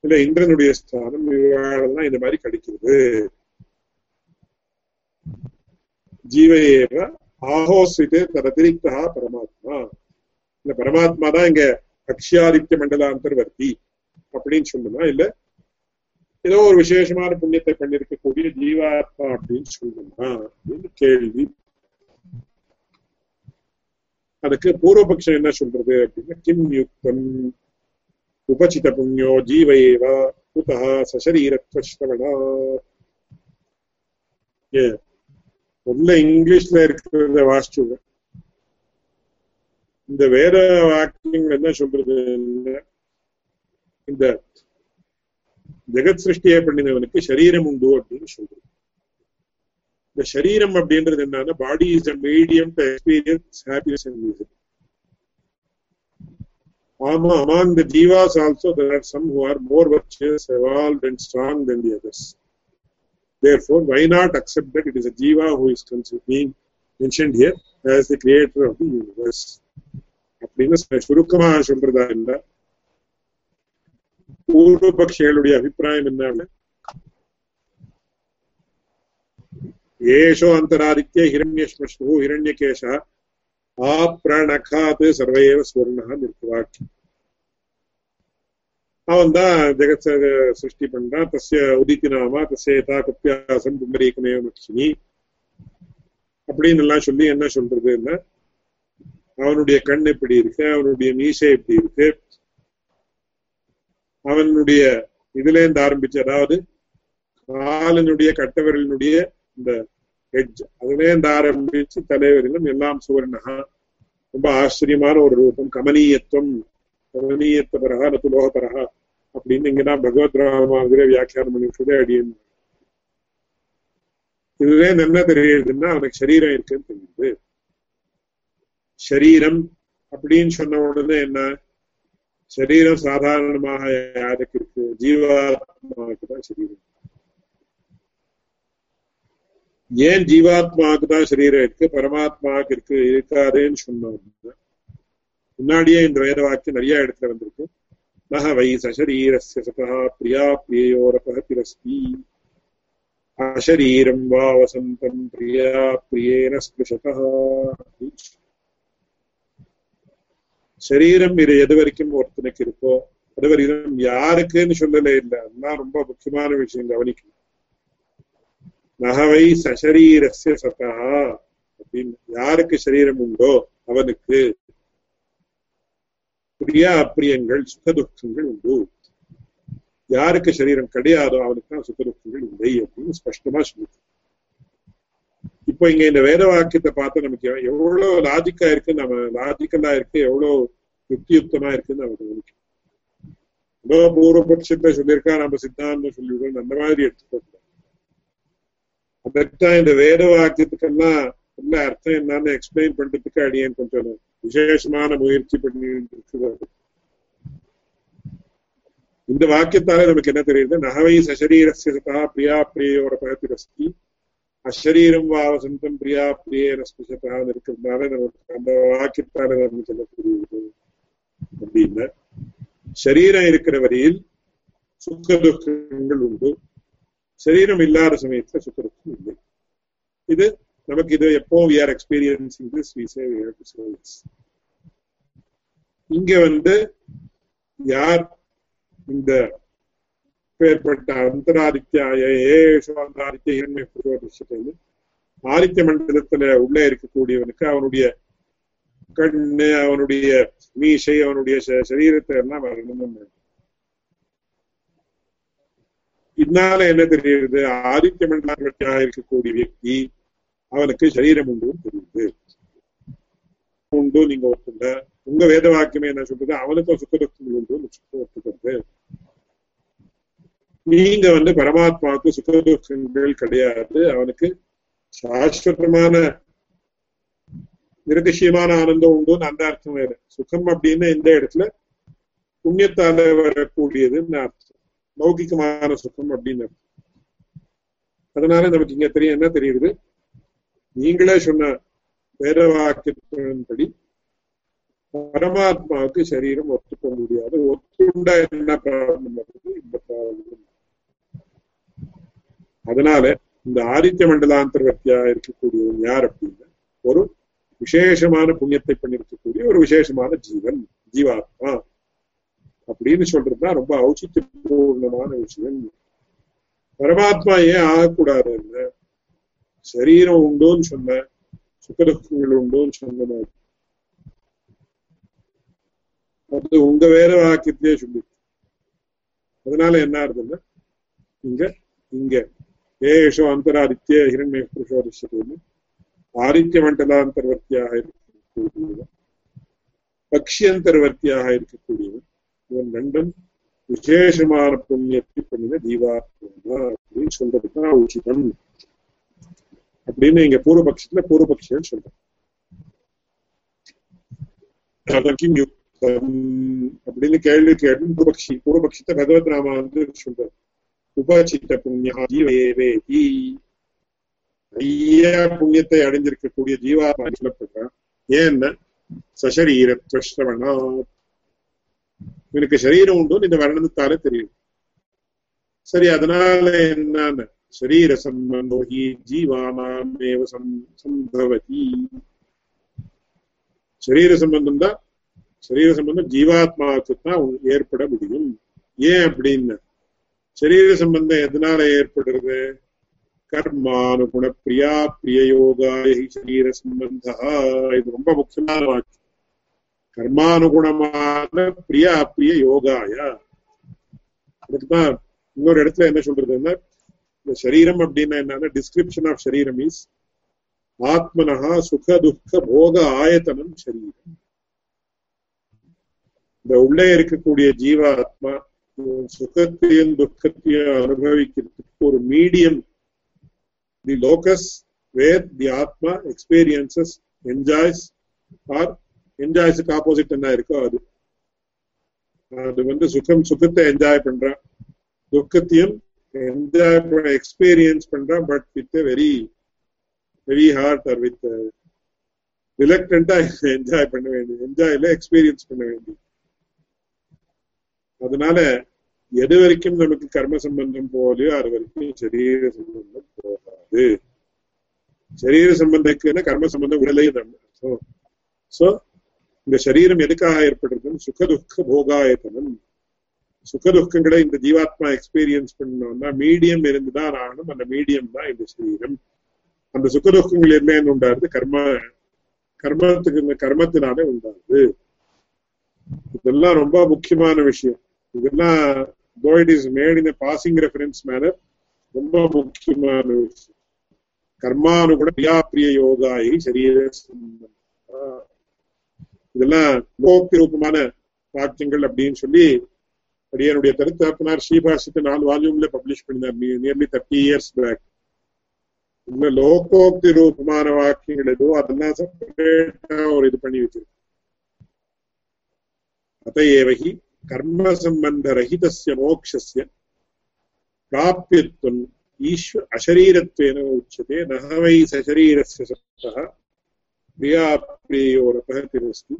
இல்ல இந்திரனுடைய ஸ்தானம் இவாளெல்லாம் இந்த மாதிரி கிடைக்கிறது. ஜீவையேவ ஆஹோசித்து தரதிரிக்தா பரமாத்மா. இந்த பரமாத்மா தான் இங்க அக்ஷயாதித்ய மண்டலாந்தர்வர்த்தி அப்படின்னு சொல்லணுமா இல்ல ஏதோ ஒரு விசேஷமான புண்ணியத்தை பண்ணிருக்கக்கூடிய ஜீவாத்மா அப்படின்னு சொல்லணுமா அப்படின்னு கேள்வி அதுக்கு பூர்வபக்ஷம் என்ன சொல்றது அப்படின்னா கிம் யுக்தம் உபசித புண்ணியோ ஜீவையேவ குதா சசரீரத்வஸ்தவனா ஏ உள்ள இங்கிலீஷ்ல இருக்கிறத வாசிச்சு இந்த வேத வாக்கியங்கள் என்ன சொல்றது இந்த ஜெகத் சிருஷ்டியை பண்ணினவனுக்கு சரீரம் உண்டு அப்படின்னு சொல்றது இந்த சரீரம் அப்படின்றது என்னன்னா body is a medium to experience happiness and music ஆமா among the jivas also there are some who are more virtuous evolved and strong than the others therefore why not accept that it is a jiva who is being mentioned here as the creator of the universe அப்படின்னு சுருக்கமா சொல்றதா இல்ல பூர்வபக்ஷிகளுடைய அபிப்பிராயம் என்ன ஏஷோ அந்தராதித்ய ஹிரண்யஸ்மஸ்மு ஹிரண்யகேஷ ஆப்ரணகாத் சர்வையேவ ஸ்வர்ணா நிற்குவாக் அவன் தான் ஜெகத் சிருஷ்டி பண்றான் தஸ்ய உதித்தி நாமா தஸ்யதா கப்பியாசம் பும்பரீகமேவ மக்ஷினி அப்படின்னு எல்லாம் சொல்லி என்ன சொல்றதுன்னா அவனுடைய கண் எப்படி இருக்கு அவனுடைய மீசை எப்படி இருக்கு அவனுடைய இதுல இருந்து ஆரம்பிச்சு அதாவது காலனுடைய கட்டவரலினுடைய இந்த ஹெட்ஜ் அதுலேருந்து ஆரம்பிச்சு தலைவரிலும் எல்லாம் சுவர்ணகா. ரொம்ப ஆச்சரியமான ஒரு ரூபம். கமனீயத்துவம். கமனீயத்தபரகா நத்து லோகபரகா அப்படின்னு இங்கதான் பகவத் ராமாந்திர வியாக்கியானம் பண்ணிட்டு அடியன் இதுவே என்ன தெரியுதுன்னா அவனுக்கு சரீரம் இருக்குன்னு தெரியுது. சரீரம் அப்படின்னு சொன்ன உடனே என்ன? சரீரம் சாதாரணமாக யாருக்கு இருக்கு? ஜீவாத்மாவுக்கு தான் சரீரம் ஏன் ஜீவாத்மாவுக்கு தான் சரீரம் இருக்கு? பரமாத்மாவுக்கு இருக்கு இருக்காதுன்னு சொன்னோம். முன்னாடியே இந்த வேத வாக்கியம் நிறைய இடத்துல வந்திருக்கு. நக வை சசரீரஸ்ய சதா பிரியா பிரியோரபகதிரஸ்தி அசரீரம் வா வசந்தம் பிரியா பிரியேன ஸ்பிருஷதா சரீரம் இது எது வரைக்கும் ஒருத்தனுக்கு இருக்கோ அது வரைக்கும் யாருக்குன்னு சொல்லலே இல்லை. அதுதான் ரொம்ப முக்கியமான விஷயம் கவனிக்கணும். நகவை சசரீரஸ்ய சதா அப்படின்னு யாருக்கு சரீரம் உண்டோ அவனுக்கு பிரியா அப்பிரியங்கள் சுகதுக்கங்கள் உண்டு. யாருக்கு சரீரம் கிடையாதோ அவனுக்கு தான் சுகதுக்கங்கள் இல்லை அப்படின்னு ஸ்பஷ்டமா சொல்லுது. இப்போ இங்க இந்த வேத வாக்கியத்தை பார்த்து நமக்கு எவ்வளவு லாஜிக்கா இருக்கு நம்ம லாஜிக்கலா இருக்கு எவ்வளவு யுக்தியுக்தமா இருக்குன்னு நம்ம கவனிக்கணும். ஏதோ பூர்வபட்சத்தை சொல்லியிருக்கா நம்ம சித்தாந்தம் சொல்லிவிடணும் அந்த மாதிரி எடுத்துக்கக்கூடாது அதற்காக இந்த வேத வாக்கியத்துக்கெல்லாம் உள்ள அர்த்தம் என்னன்னு எக்ஸ்பிளைன் பண்றதுக்கு அடியேன் கொஞ்சம் விசேஷமான முயற்சி பண்ணிட்டு இந்த வாக்கியத்தால நமக்கு என்ன தெரியுது? நகவை சசரீரஸ்யதா பிரியா பிரியோர பகத்திரஸ்தி அஷரீரம் வா வசந்தம் பிரியா பிரியேன ஸ்புஷத்தான்னு இருக்கிறதுனால நமக்கு அந்த வாக்கியத்தால நமக்கு என்ன தெரியுது? அப்படின்னு. சரீரம் இருக்கிற வரையில் சுக்க துக்கங்கள் உண்டு. சரீரம் இல்லாத சமயத்துல சுக்க இல்லை இது நமக்கு இது எப்போ we are experiencing this we say we have to say this இங்க வந்து யார் இந்த பேர்பட்ட அந்தராதித்ய ஏஷோ அந்தராதித்ய இரண்மை புரோதிஷத்தில் ஆதித்ய மண்டலத்துல உள்ளே இருக்கக்கூடியவனுக்கு அவனுடைய கண்ணு அவனுடைய மீசை அவனுடைய சரீரத்தை எல்லாம் வரணும் இதனால என்ன தெரியுது? ஆதித்ய மண்டலத்தியா இருக்கக்கூடிய வியக்தி அவனுக்கு சரீரம் உண்டு தெரியுது. உண்டு நீங்க ஒத்துங்க. உங்க வேத வாக்கியமே என்ன சொல்றது அவனுக்கும் சுக்கதுக்கங்கள் உண்டு ஒத்துக்கிறது நீங்க வந்து பரமாத்மாவுக்கு சுக்கதுக்கங்கள் கிடையாது. அவனுக்கு சாஸ்வதமான நிரதிசயமான ஆனந்தம் உண்டுன்னு அந்த அர்த்தம் வேறு. சுகம் அப்படின்னு இந்த இடத்துல புண்ணியத்தால வரக்கூடியதுன்னு அர்த்தம். லௌகிகமான சுகம் அப்படின்னு. அதனால நமக்கு இங்க தெரியும் என்ன தெரியுது? நீங்களே சொன்ன வேத வாக்கியத்தின்படி பரமாத்மாவுக்கு சரீரம் ஒத்துக்க முடியாது. ஒத்துண்டா என்ன ப்ராப்ளம் இந்த ப்ராப்ளம். அதனால இந்த ஆதித்ய மண்டலாந்தர்வர்த்தியா இருக்கக்கூடியவன் யார் அப்படின்னா ஒரு விசேஷமான புண்ணியத்தை பண்ணிருக்கக்கூடிய ஒரு விசேஷமான ஜீவன் ஜீவாத்மா. அப்படின்னு சொல்றதுதான் ரொம்ப ஔச்சித்யபூர்ணமான விஷயம். பரமாத்மா ஏன் ஆகக்கூடாது சரீரம் உண்டோன்னு சொன்ன சுக்கதுக்கங்கள் உண்டோன்னு சொன்ன மாதிரி. அது உங்க வேற வாக்கியத்திலே சொல்லி அதனால என்ன ஆகுதுன்னா இங்க இங்க ஏஷோ அந்தராதித்ய ஹிரண்ய புருஷோதிஷத்துன்னு ஆதித்ய மண்டலாந்தர்வர்த்தியாக இருக்கக்கூடியவன் பக்ஷியந்தர்வர்த்தியாக இருக்கக்கூடியவன் இவன் ரெண்டும் விசேஷமான புண்ணியத்தை பண்ணின தீபாத்மா அப்படின்னு சொல்றதுதான் உச்சிதம். அப்படின்னு இங்க பூர்வபக்ஷத்துல பூர்வபக்ஷன்னு சொல்றேன் அதற்கும் யுக்தம் அப்படின்னு கேள்வி கேட்டு பூர்வபக்ஷி பூர்வபக்ஷத்தை பகவத் ராமா வந்து சொல்றாரு. உபசித்த புண்ணியா ஜீவேவேதி. நிறைய புண்ணியத்தை அடைஞ்சிருக்கக்கூடிய ஜீவாத்மா சொல்லப்படுறான் ஏன்னா சசரீரத்வஸ்ரவணா இவனுக்கு சரீரம் உண்டு இந்த வர்ணத்தாலே தெரியும். சரி அதனால என்னன்னு? சரீர சம்பந்தோ ஹி ஜீவானாமேவ சம்பவதி. சரீர சம்பந்தம் தான் சரீர சம்பந்தம் ஜீவாத்மாவுக்கு தான் ஏற்பட முடியும். ஏன் அப்படின்னு? சரீர சம்பந்தம் எதனால ஏற்படுறது? கர்மானுகுண பிரியா பிரிய யோகா சரீர சம்பந்தா இது ரொம்ப முக்கியமான வாக்கியம் கர்மானுகுணமான பிரிய பிரிய யோகாய அதுக்குதான் இன்னொரு இடத்துல என்ன சொல்றதுன்னா இந்த சரீரம் அப்படின்னா என்னன்னா டிஸ்கிரிப்ஷன் ஆஃப் சரீரம் இஸ் ஆத்மனஹா சுக துக்க போக ஆயத்தனம் சரீரம். இந்த உள்ளே இருக்கக்கூடிய ஜீவாத்மா சுகத்தையும் துக்கத்தையும் அனுபவிக்கிறதுக்கு ஒரு medium the locus where the atma experiences enjoys or என்ஜாய்ஸுக்கு opposite என்ன இருக்கோ அது அது வந்து சுகம் சுகத்தை என்ஜாய் பண்றான். துக்கத்தையும் என்ஜாய் பண்ண எக்ஸ்பீரியன்ஸ் பண்றான். But with very very hard or with ரிலக்டண்டா enjoy பண்ண வேண்டியது. என்ஜாய்ல எக்ஸ்பீரியன்ஸ் பண்ண வேண்டியது. அதனால எது வரைக்கும் நமக்கு கர்ம சம்பந்தம் போகலையோ அது வரைக்கும் சரீர சம்பந்தம் போகாது. சரீர சம்பந்தக்குன்னா கர்ம சம்பந்தம் உடலையும் சோ இந்த சரீரம் எதுக்காக ஏற்படுறதுன்னு சுகதுக்க போகாயத்தனம். சுகதுக்கங்களை இந்த ஜீவாத்மா எக்ஸ்பீரியன்ஸ் பண்ணோம்னா மீடியம் இருந்துதான் ஆகணும். அந்த மீடியம் தான் இந்த சரீரம். அந்த சுகதுக்கங்கள் என்ன உண்டாருது கர்ம கர்மத்துக்கு இந்த கர்மத்தினாலே உண்டாருது இதெல்லாம் ரொம்ப முக்கியமான விஷயம். இதெல்லாம் though it is made in a passing reference ரொம்ப முக்கியமான விஷயம். கர்மானுகுண பிரியாப்பிரிய யோகாயி சரீர இதெல்லாம் லோகோக்திரூபமான வாக்கியங்கள் அப்படின்னு சொல்லி அடியனுடைய தருத்தாப்பனார் ஸ்ரீபாஷத்தை நாலு வால்யூம்ல பப்ளிஷ் பண்ணினார். நியர்லி தேர்ட்டி இயர்ஸ் பேக் இன்னும் லோகோக்தி ரூபமான வாக்கியங்கள் எதுவோ அதெல்லாம் செப்பரேட்டா ஒரு இது பண்ணி வச்சிருக்கு. அத்தையேவகி கர்ம சம்பந்த ரஹிதசிய மோக்ஷஸ்ய பிராபியத்துவம் ஈஸ்வ அசரீரத்வேன உச்சதே நகவை சரீரஸ்ய சத்தா प्रियाप्रियोरपहतिरस्तु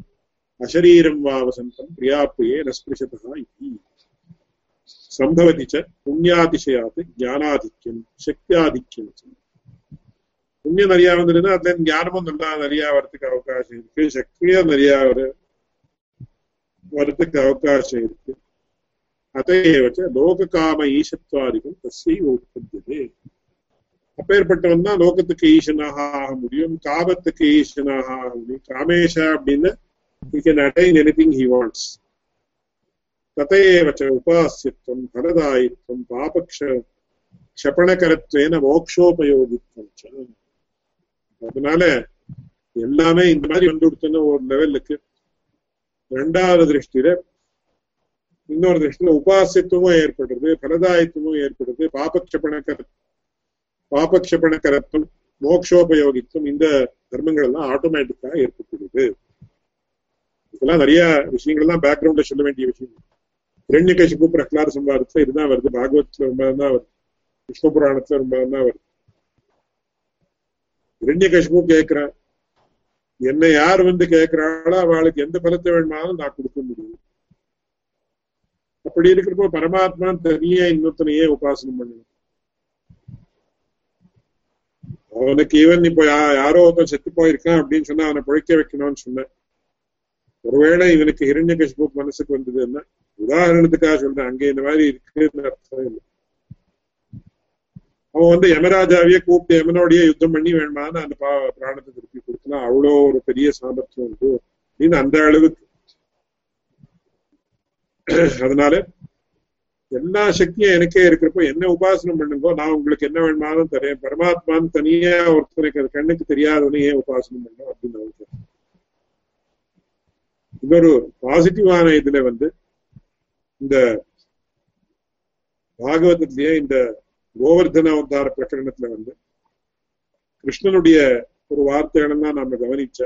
अशरीरं वा वसन्तं प्रियाप्रिये न स्पृशतः इति सम्भवति च പുണ്യാതിശയാത് ജ്ഞാനാധിക്യം ശക്തിയാധിക്യം പുണ്യം അറിയാവുന്നതിന് അദ്ദേഹം ജ്ഞാനമൊന്നുള്ള അറിയാവർക്ക് അവകാശമായിരിക്കും ശക്തിയെന്ന് അറിയാവർ വരത്തക്ക് അവകാശമായിരിക്കും അത ഏവ ലോകകാമ ഈശത്വാദികൾ തസ്യൈവ ഉത്പദ്യത്തെ அப்பேற்பட்டவன் தான் லோகத்துக்கு ஈசனாக ஆக முடியும் காபத்துக்கு ஈசனாக ஆக முடியும். காமேஷா அப்படின்னு he can attain anything he wants. ததையவச்ச உபாசியத்துவம் பலதாயித்வம் பாபக்ஷ க்ஷபணகரத்வேன மோக்ஷோபயோகித்வம் அதனால எல்லாமே இந்த மாதிரி வந்து கொடுத்தன ஒரு லெவலுக்கு. ரெண்டாவது திருஷ்டியில இன்னொரு திருஷ்டியில ஏற்படுது ஏற்படுறது ஏற்படுது ஏற்படுறது கருத்து பாபக்ஷபணக்கரத்துவம் மோக்ஷோபயோகித்தும் இந்த தர்மங்கள் எல்லாம் ஆட்டோமேட்டிக்கா ஏற்பட்டுள்ளது இதெல்லாம் நிறைய விஷயங்கள் எல்லாம் பேக்ரவுண்ட்ல சொல்ல வேண்டிய விஷயம். இரண்ய கசிப்பு பிரகலாத சம்பாதத்துல இதுதான் வருது. பாகவத்துல ரொம்ப தான் வருது. விஷ்ணு புராணத்துல ரொம்ப தான் வருது. இரண்ய கேட்கிறான் என்னை யார் வந்து கேட்கிறாளோ அவளுக்கு எந்த பலத்தை வேணுமானாலும் நான் கொடுக்க முடியும். அப்படி இருக்கிறப்போ பரமாத்மா தனியா இன்னொருத்தனையே உபாசனம் பண்ணணும் அவனுக்கு ஈவன் இப்போ யாரோ ஒருத்தன் செத்து போயிருக்கான் அப்படின்னு சொன்னா அவனை பிழைக்க வைக்கணும்னு சொன்னேன். ஒருவேளை இவனுக்கு ஹிரண்ய கஷ்பு மனசுக்கு வந்ததுன்னா உதாரணத்துக்காக சொல்றேன். அங்க இந்த மாதிரி இருக்குன்னு அர்த்தம் இல்லை. அவன் வந்து யமராஜாவையே கூப்பிட்டு யமனோடைய யுத்தம் பண்ணி வேணுமான்னு அந்த பா பிராணத்தை திருப்பி கொடுக்கலாம் அவ்வளோ ஒரு பெரிய சாமர்த்தியம் உண்டு அப்படின்னு அந்த அளவுக்கு. அதனால எல்லா சக்தியும் எனக்கே இருக்கிறப்போ என்ன உபாசனம் பண்ணுங்கோ நான் உங்களுக்கு என்ன வேணுமாலும் தரேன். பரமாத்மான்னு தனியா ஒருத்தருக்கு அது கண்ணுக்கு தெரியாதவனே ஏன் உபாசனம் பண்ணும் அப்படின்னு அவருக்கு இன்னொரு பாசிட்டிவான இதுல வந்து இந்த பாகவதத்திலேயே இந்த கோவர்தன அவதார பிரகடனத்துல வந்து கிருஷ்ணனுடைய ஒரு வார்த்தைகளெல்லாம் நாம கவனிச்ச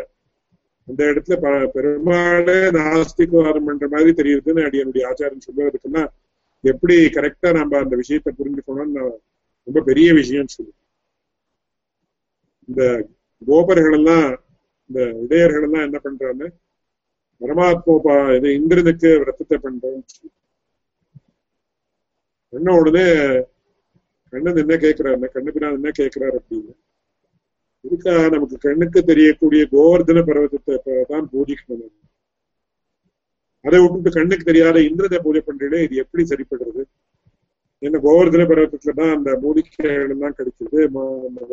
அந்த இடத்துல பெருமாளே நாஸ்திகவாதம் பண்ற மாதிரி தெரியுதுன்னு அடியனுடைய ஆச்சாரம் சொல்றதுக்குன்னா எப்படி கரெக்டா நம்ம அந்த விஷயத்த புரிஞ்சுக்கணும்னு ரொம்ப பெரிய விஷயம் சொல்லு இந்த கோபர்கள் எல்லாம் இந்த இடையர்கள் எல்லாம் என்ன பண்றாங்க? பரமாத்மோபா இது இந்திரனுக்கு விரத்தத்தை பண்றோம்னு சொல்லி என்ன உடனே கண்ணன் என்ன கேட்கிறாரு கண்ணுபிரான் என்ன கேட்கிறாரு அப்படின்னு. இதுக்கா நமக்கு கண்ணுக்கு தெரியக்கூடிய கோவர்தன பர்வதத்தை தான் பூஜிக்கணும் அதை விட்டுட்டு கண்ணுக்கு தெரியாத இந்திரத்தை பூஜை பண்றீங்களே இது எப்படி சரிப்படுறது? என்ன கோவர்தன பர்வதத்துல தான் அந்த மூலிகைகள் தான் கிடைக்குது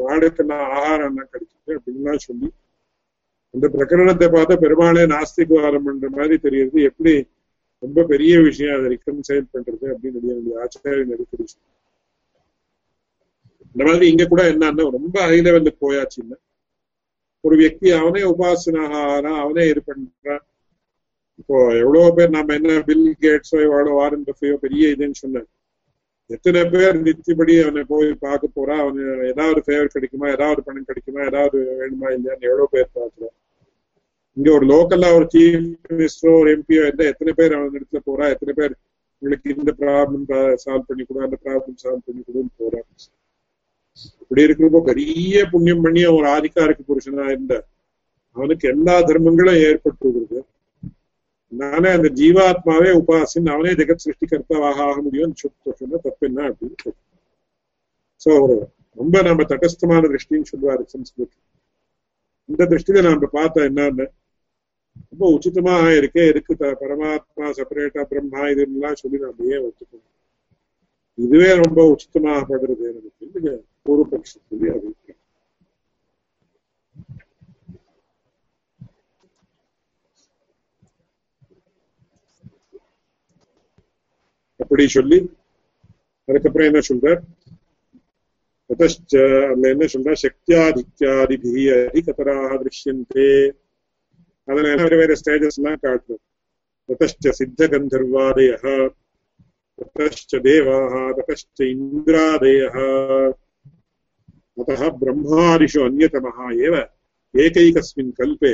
வாடுக்கெல்லாம் ஆகாரம் தான் கிடைக்குது அப்படின்லாம் சொல்லி அந்த பிரகரணத்தை பார்த்தா பெருமாளே நாஸ்திகவாதம் பண்ற மாதிரி தெரியுது எப்படி ரொம்ப பெரிய விஷயம் அதை ரிகன்சைல் பண்றது அப்படின்னு என்னுடைய ஆச்சாரியன் அடிக்கடி இந்த மாதிரி இங்க கூட என்னன்னா ரொம்ப ஹை லெவலுக்கு போயாச்சுன்னா ஒரு வியக்தி அவனே உபாசனாக அவனே இது பண்றான். இப்போ எவ்வளவு பேர் நாம என்ன பில் கேட்ஸோ எவ்வளோ வாரன் பஃபையோ பெரிய இதுன்னு சொன்னேன். எத்தனை பேர் நித்தியபடி அவனை போய் பார்க்க போறா? அவனு ஏதாவது ஃபேவர் கிடைக்குமா? ஏதாவது பணம் கிடைக்குமா? ஏதாவது வேணுமா இல்லையான்னு எவ்வளவு பேர் பார்க்கலாம் இங்க ஒரு லோக்கல்ல ஒரு சீஃப் மினிஸ்டரோ ஒரு எம்பியோ இருந்தா எத்தனை பேர் அவன் இடத்துல போறா? எத்தனை பேர் உங்களுக்கு இந்த ப்ராப்ளம் சால்வ் பண்ணி கொடு அந்த ப்ராப்ளம் சால்வ் பண்ணி கொடுன்னு போறான் இப்படி இருக்கிறப்போ பெரிய புண்ணியம் பண்ணி அவன் ஒரு ஆதிக்காருக்கு புருஷனா இருந்த அவனுக்கு எல்லா தர்மங்களும் ஏற்பட்டு கொடுக்குது. நானே அந்த ஜீவாத்மாவே உபாசின்னு அவனே ஜெகத் சிருஷ்டிகர்த்தாவாக ஆக முடியும் சொன்னா தப்பு என்ன அப்படின்னு சோ ரொம்ப நம்ம தட்டஸ்தமான திருஷ்டின்னு சொல்லுவாரு சம்ஸ்கிருத். இந்த திருஷ்டியில நாம பார்த்தா என்னன்னு? ரொம்ப உச்சிதமா இருக்கே இருக்கு பரமாத்மா செப்பரேட்டா பிரம்மா இதுலாம் சொல்லி நாம ஏன் ஒத்துக்கணும் இதுவே ரொம்ப உச்சிதமாக படுறது எனக்கு. பூர்வபக்ஷம் சொல்லி அது அப்படி சொல்லி அதுக்கப்புறம் என்ன சொல்றார் ततश्च அதுல என்ன சொல்றா சக்தியாதித்யாதிபி அதிகதராக திருஷ்யந்தே அதுல வேற வேற ஸ்டேஜஸ் எல்லாம் காட்டுறோம் ततश्च सिद्धगन्धर्वादयः ततश्च देवाः ततश्च इन्द्रादयः अतः ब्रह्मादिषु अन्यतमः एव एकैकस्मिन् कल्पे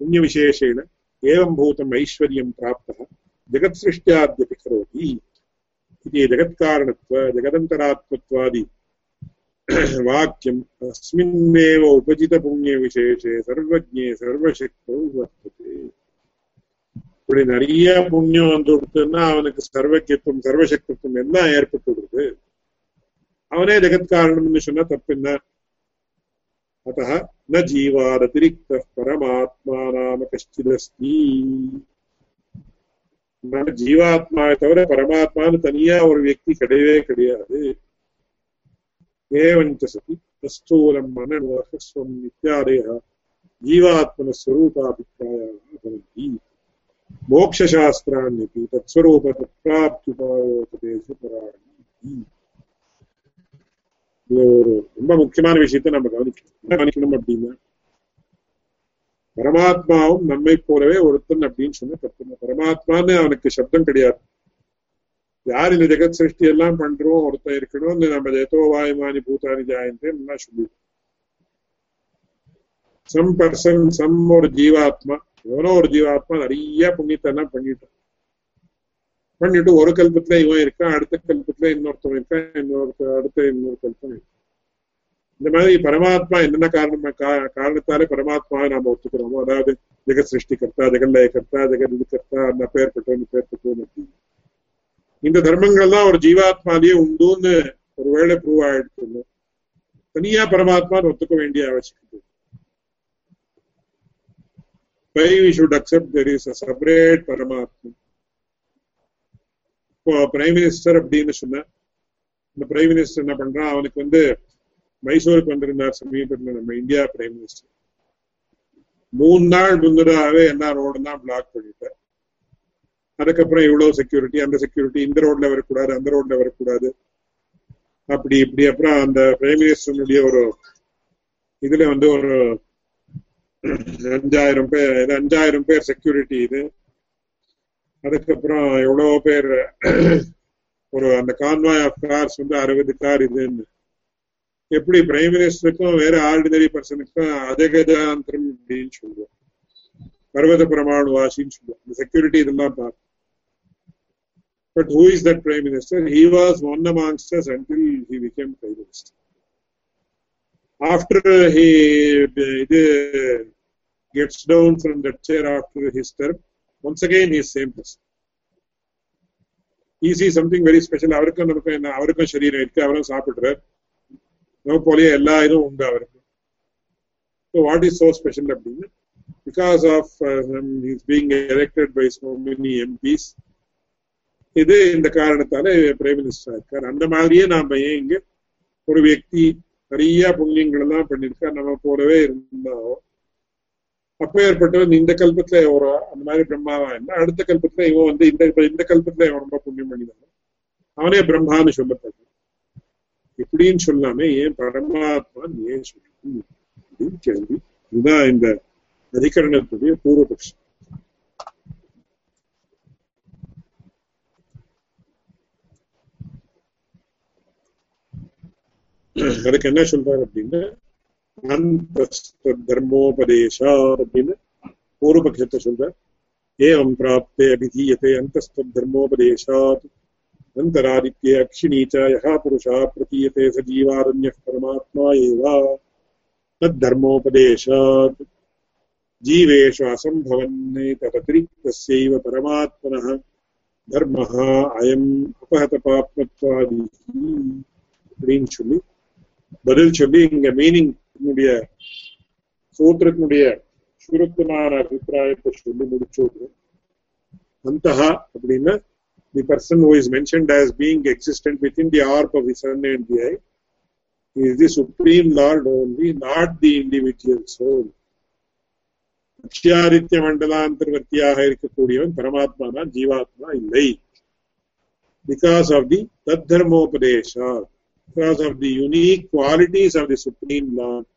पुण्यविशेषेण एवं भूतम् ऐश्वर्यं प्राप्तः जगत्सृष्ट्याद्यपि करोति इति जगत्कारणत्व जगदन्तरात्मत्वादि वाक्यम् अस्मिन्नेव उपजितपुण्यविशेषे सर्वज्ञे सर्वशक्तौ वर्तते இப்படி நிறைய புண்ணியம் வந்து கொடுத்துன்னா அவனுக்கு சர்வக்கியத்துவம் சர்வசக்தித்துவம் எல்லாம் ஏற்பட்டு விடுது அவனே ஜெகத்காரணம்னு சொன்னா தப்பு என்ன अतः न जीवादतिरिक्तः परमात्मा नाम कश्चिदस्ति ஜீவாத்மாவை தவிர பரமாத்மான்னு தனியா ஒரு வியக்தி கிடையவே கிடையாது. ஏவஞ்ச சதி தஸ்தூலம் மனநோகஸ்வம் இத்தியாதய ஜீவாத்மனஸ்வரூபாபிப்பிராயாக பவந்தி மோக்ஷாஸ்திராண்யபி தத்ஸ்வரூப தத்ராப்தியுபாயோபதேச இது ஒரு ரொம்ப முக்கியமான விஷயத்த நம்ம கவனிக்கணும். என்ன கவனிக்கணும் அப்படின்னா பரமாத்மாவும் நம்மை போலவே ஒருத்தன் அப்படின்னு சொன்ன தப்பு பரமாத்மான்னு அவனுக்கு சப்தம் கிடையாது. யார் இந்த ஜெகத் சிருஷ்டி எல்லாம் பண்றோம் ஒருத்தன் இருக்கணும் நம்ம ஜெயத்தோ வாயுமானி பூத்தானி ஜாயந்தே சொல்லிடுவோம் சம் பர்சன் சம் ஒரு ஜீவாத்மா எவனோ ஒரு ஜீவாத்மா நிறைய புண்ணியத்தெல்லாம் பண்ணிட்டான் பண்ணிட்டு ஒரு கல்பத்துல இவன் இருக்கான் அடுத்த கல்பத்துல இன்னொருத்தவன் இருக்கான் இன்னொருத்த அடுத்த இன்னொரு கல்பம் இருக்கான். இந்த மாதிரி பரமாத்மா என்னென்ன காரணம் காரணத்தாலே பரமாத்மாவை நாம ஒத்துக்கிறோமோ அதாவது ஜெகத் சிருஷ்டிகர்த்தா ஜெகல்லயகர்த்தா ஜெகத் இதுகர்த்தா அந்த பேர் பெற்றோம் பேர் பெற்றோம் அப்படின்னு இந்த தர்மங்கள்லாம் ஒரு ஜீவாத்மாலேயே உண்டுன்னு ஒருவேளை ப்ரூவ் ஆயிடுச்சு தனியா பரமாத்மான்னு ஒத்துக்க வேண்டிய அவசியம் why we should accept there is a separate பரமாத்மா? இப்போ பிரைம் மினிஸ்டர் அப்படின்னு சொன்ன இந்த பிரைம் மினிஸ்டர் என்ன பண்றான்? அவனுக்கு வந்து மைசூருக்கு வந்திருந்தார் சமீபத்தில் நம்ம இந்தியா பிரைம் மினிஸ்டர் மூணு நாள் முன்னதாகவே எல்லா ரோடும் தான் பிளாக் பண்ணிட்டார். அதுக்கப்புறம் இவ்வளவு செக்யூரிட்டி அந்த செக்யூரிட்டி இந்த ரோட்ல வரக்கூடாது அந்த ரோட்ல வரக்கூடாது. அப்படி இப்படி. அப்புறம் அந்த பிரைம் மினிஸ்டருடைய ஒரு இதுல வந்து ஒரு அஞ்சாயிரம் பேர் அஞ்சாயிரம் பேர் செக்யூரிட்டி இது. அதுக்கப்புறம் எவ்வளவோ பேர் ஒரு அந்த கான்வாய் ஆஃப் கார்ஸ் வந்து அறுபது கார் இதுன்னு. எப்படி பிரைம் மினிஸ்டருக்கும் வேற ஆர்டினரி பர்சனுக்கும் அதகஜாந்திரம் அப்படின்னு சொல்லுவோம் பர்வத பிரமாணு வாசின்னு சொல்லுவோம் இந்த செக்யூரிட்டி இதெல்லாம் பார்த்து But who is that Prime Minister? He was one amongst us until he became Prime Minister. After he uh, gets down from that chair after his term, once again he is same person. He sees something very special. அவருக்கும் நமக்கும் என்ன அவருக்கும் சரீரம் இருக்கு அவரும் சாப்பிடுறார் நம்ம போலயே எல்லா இதுவும் உண்டு அவருக்கு so what is so special அப்படின்னு because of is being elected by so many MPs இது இந்த காரணத்தால பிரைம் மினிஸ்டரா இருக்கார் அந்த மாதிரியே நாம ஏன் இங்க ஒரு வியக்தி நிறைய புண்ணியங்கள் எல்லாம் பண்ணிருக்கா நம்ம போலவே இருந்தாலும் அப்ப ஏற்பட்டவன் இந்த கல்பத்துல ஒரு அந்த மாதிரி பிரம்மாவா இருந்தா அடுத்த கல்பத்துல இவன் வந்து இந்த இந்த கல்பத்துல இவன் ரொம்ப புண்ணியம் பண்ணினாலும் அவனே பிரம்மான்னு சொல்லப்படுறான் எப்படின்னு சொல்லாம ஏன் பரமாத்மா ஏன் சொல்லணும் அப்படின்னு கேள்வி. இதுதான் இந்த அதிகரணத்துடைய பூர்வபக்ஷம். அதுக்கு என்ன சொல்றாரு அப்படின்னா தர்மோபதேசா அப்படின்னு பூர்வபக்ஷத்தை சொல்ற ஏவம் பிராப்தே அபிதீயத்தை அந்தஸ்தர்மோபதேசாத் अन्तरादित्ये अक्षिणी च यः पुरुषः प्रतीयते स जीवारण्यः परमात्मा एव तद्धर्मोपदेशात् जीवेषु असम्भवन्नेतदतिरिक्तस्यैव परमात्मनः தர்மஹ அயம் அபகத பாப்மத்வாதி அப்படின்னு சொல்லி பதில் சொல்லி இங்க மீனிங் சூத்திரத்தினுடைய சுருக்கமான அபிப்பிராயத்தை சொல்லி முடிச்சு அந்த அப்படின்னா the person who is mentioned as being existent within the arc of the sun and the eye is the supreme lord only not the individual soul அக்ஷயாதித்ய மண்டலாந்தர்வர்த்தியாக இருக்கக்கூடியவன் பரமாத்மா தான் ஜீவாத்மா இல்லை because of the தத்தர்மோபதேஷா because of the unique qualities of the supreme lord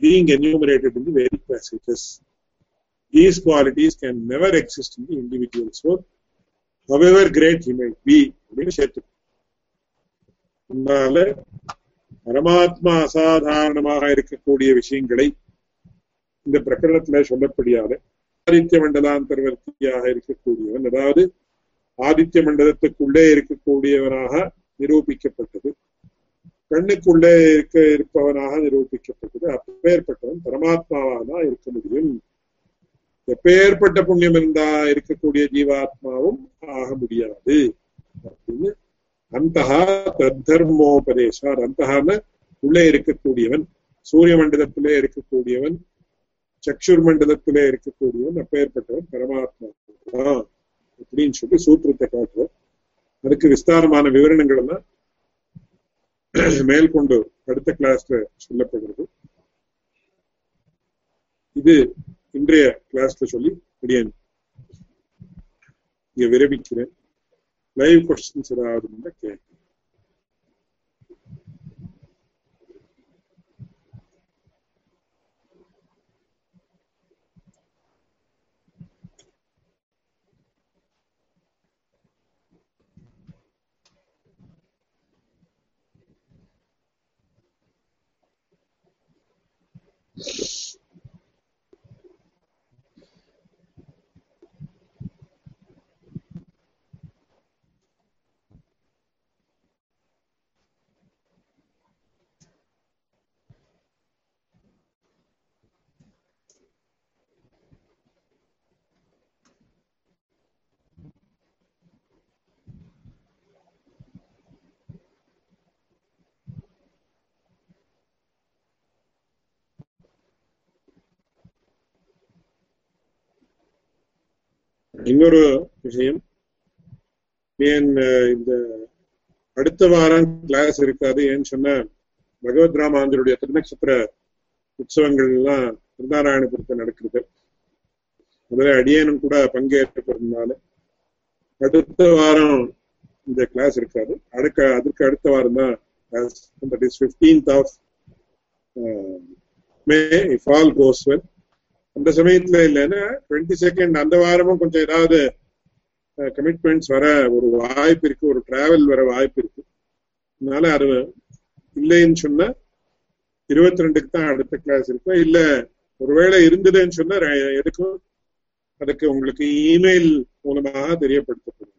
being enumerated in the various passages. These qualities can never exist in the individual soul, however great he might அப்படின்னு சேர்த்து. அதனால பரமாத்மா அசாதாரணமாக இருக்கக்கூடிய விஷயங்களை இந்த பிரகடனத்துல சொல்லப்படியாத ஆதித்ய மண்டலாந்தர்வர்த்தியாக இருக்கக்கூடியவன் அதாவது ஆதித்ய மண்டலத்துக்குள்ளே இருக்கக்கூடியவனாக நிரூபிக்கப்பட்டது கண்ணுக்குள்ளே இருக்க இருப்பவனாக நிரூபிக்கப்பட்டது அப்பேற்பட்டவன் பரமாத்மாவாக தான் இருக்க முடியும். எப்பேற்பட்ட புண்ணியம் இருந்தா இருக்கக்கூடிய ஜீவாத்மாவும் ஆக முடியாது. அப்படின்னு அந்த தத்தர்மோபதேசார் அந்தஹான உள்ளே இருக்கக்கூடியவன் சூரிய மண்டலத்திலே இருக்கக்கூடியவன் சக்ஷுர் மண்டலத்திலே இருக்கக்கூடியவன் அப்பேற்பட்டவன் பரமாத்மா அப்படின்னு சொல்லி சூத்திரத்தை காட்டுவோம் அதுக்கு விஸ்தாரமான விவரணங்கள் எல்லாம் மேற்கொண்டு அடுத்த கிளாஸ்ல சொல்லப்படுறது இது இன்றைய கிளாஸ்ல சொல்லி முடியாது இங்க விரமிக்கிறேன் லைவ் கொஸ்டின்ஸ் ஏதாவது இருந்தா கேட்க இன்னொரு விஷயம். ஏன் இந்த அடுத்த வாரம் கிளாஸ் இருக்காது. ஏன்னு சொன்ன பகவத் ராமாந்தருடைய திருநக்ஷத்திர உற்சவங்கள் எல்லாம் திருநாராயணபுரத்தில் நடக்கிறது அதுல அடியனும் கூட பங்கேற்கிறதுனால அடுத்த வாரம் இந்த கிளாஸ் இருக்காது. அடுக்க அதுக்கு அடுத்த வாரம் தான் class that is of May if all goes well அந்த சமயத்துல இல்லைன்னா டுவெண்ட்டி செகண்ட் அந்த வாரமும் கொஞ்சம் ஏதாவது கமிட்மெண்ட்ஸ் வர ஒரு வாய்ப்பு இருக்கு ஒரு டிராவல் வர வாய்ப்பு இருக்கு. அதனால அது இல்லைன்னு சொன்னா இருபத்தி ரெண்டுக்கு தான் அடுத்த கிளாஸ் இருக்கும் இல்ல ஒருவேளை இருந்ததுன்னு சொன்னா எதுக்கும் அதுக்கு உங்களுக்கு இமெயில் மூலமாக தெரியப்படுத்தப்படும்.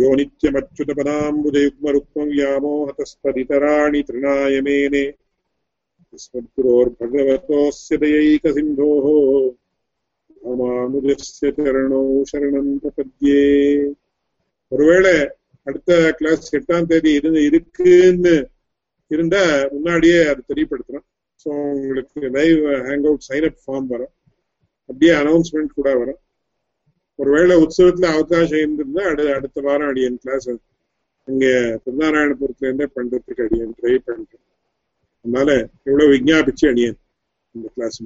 யோ நித்தியமச்சுத பதாம்புஜயுக்மருக்மம் வியாமோகதஸ்பதிதராணி திருநாயமேனே. अस्मद्गुरोर्भगवतोऽस्य दयैकसिन्धोः ராமானுஜஸ்ய சரணோ சரணம் பிரபத்யே ஒருவேளை அடுத்த கிளாஸ் எட்டாம் தேதி இருந்து இருக்குன்னு இருந்தா முன்னாடியே அது தெரியப்படுத்துறோம் ஸோ உங்களுக்கு live hang out sign up form வரும் அப்படியே அனௌன்ஸ்மெண்ட் கூட வரும் ஒருவேளை உற்சவத்துல அவகாசம் இருந்திருந்தா அடு அடுத்த வாரம் அடியன் கிளாஸ் இங்க திருநாராயணபுரத்துல இருந்தே பண்றதுக்கு அடியன் ட்ரை பண்றேன் அதனால எவ்வளவு விஜாபிச்சு அணியன் இந்த கிளாஸ்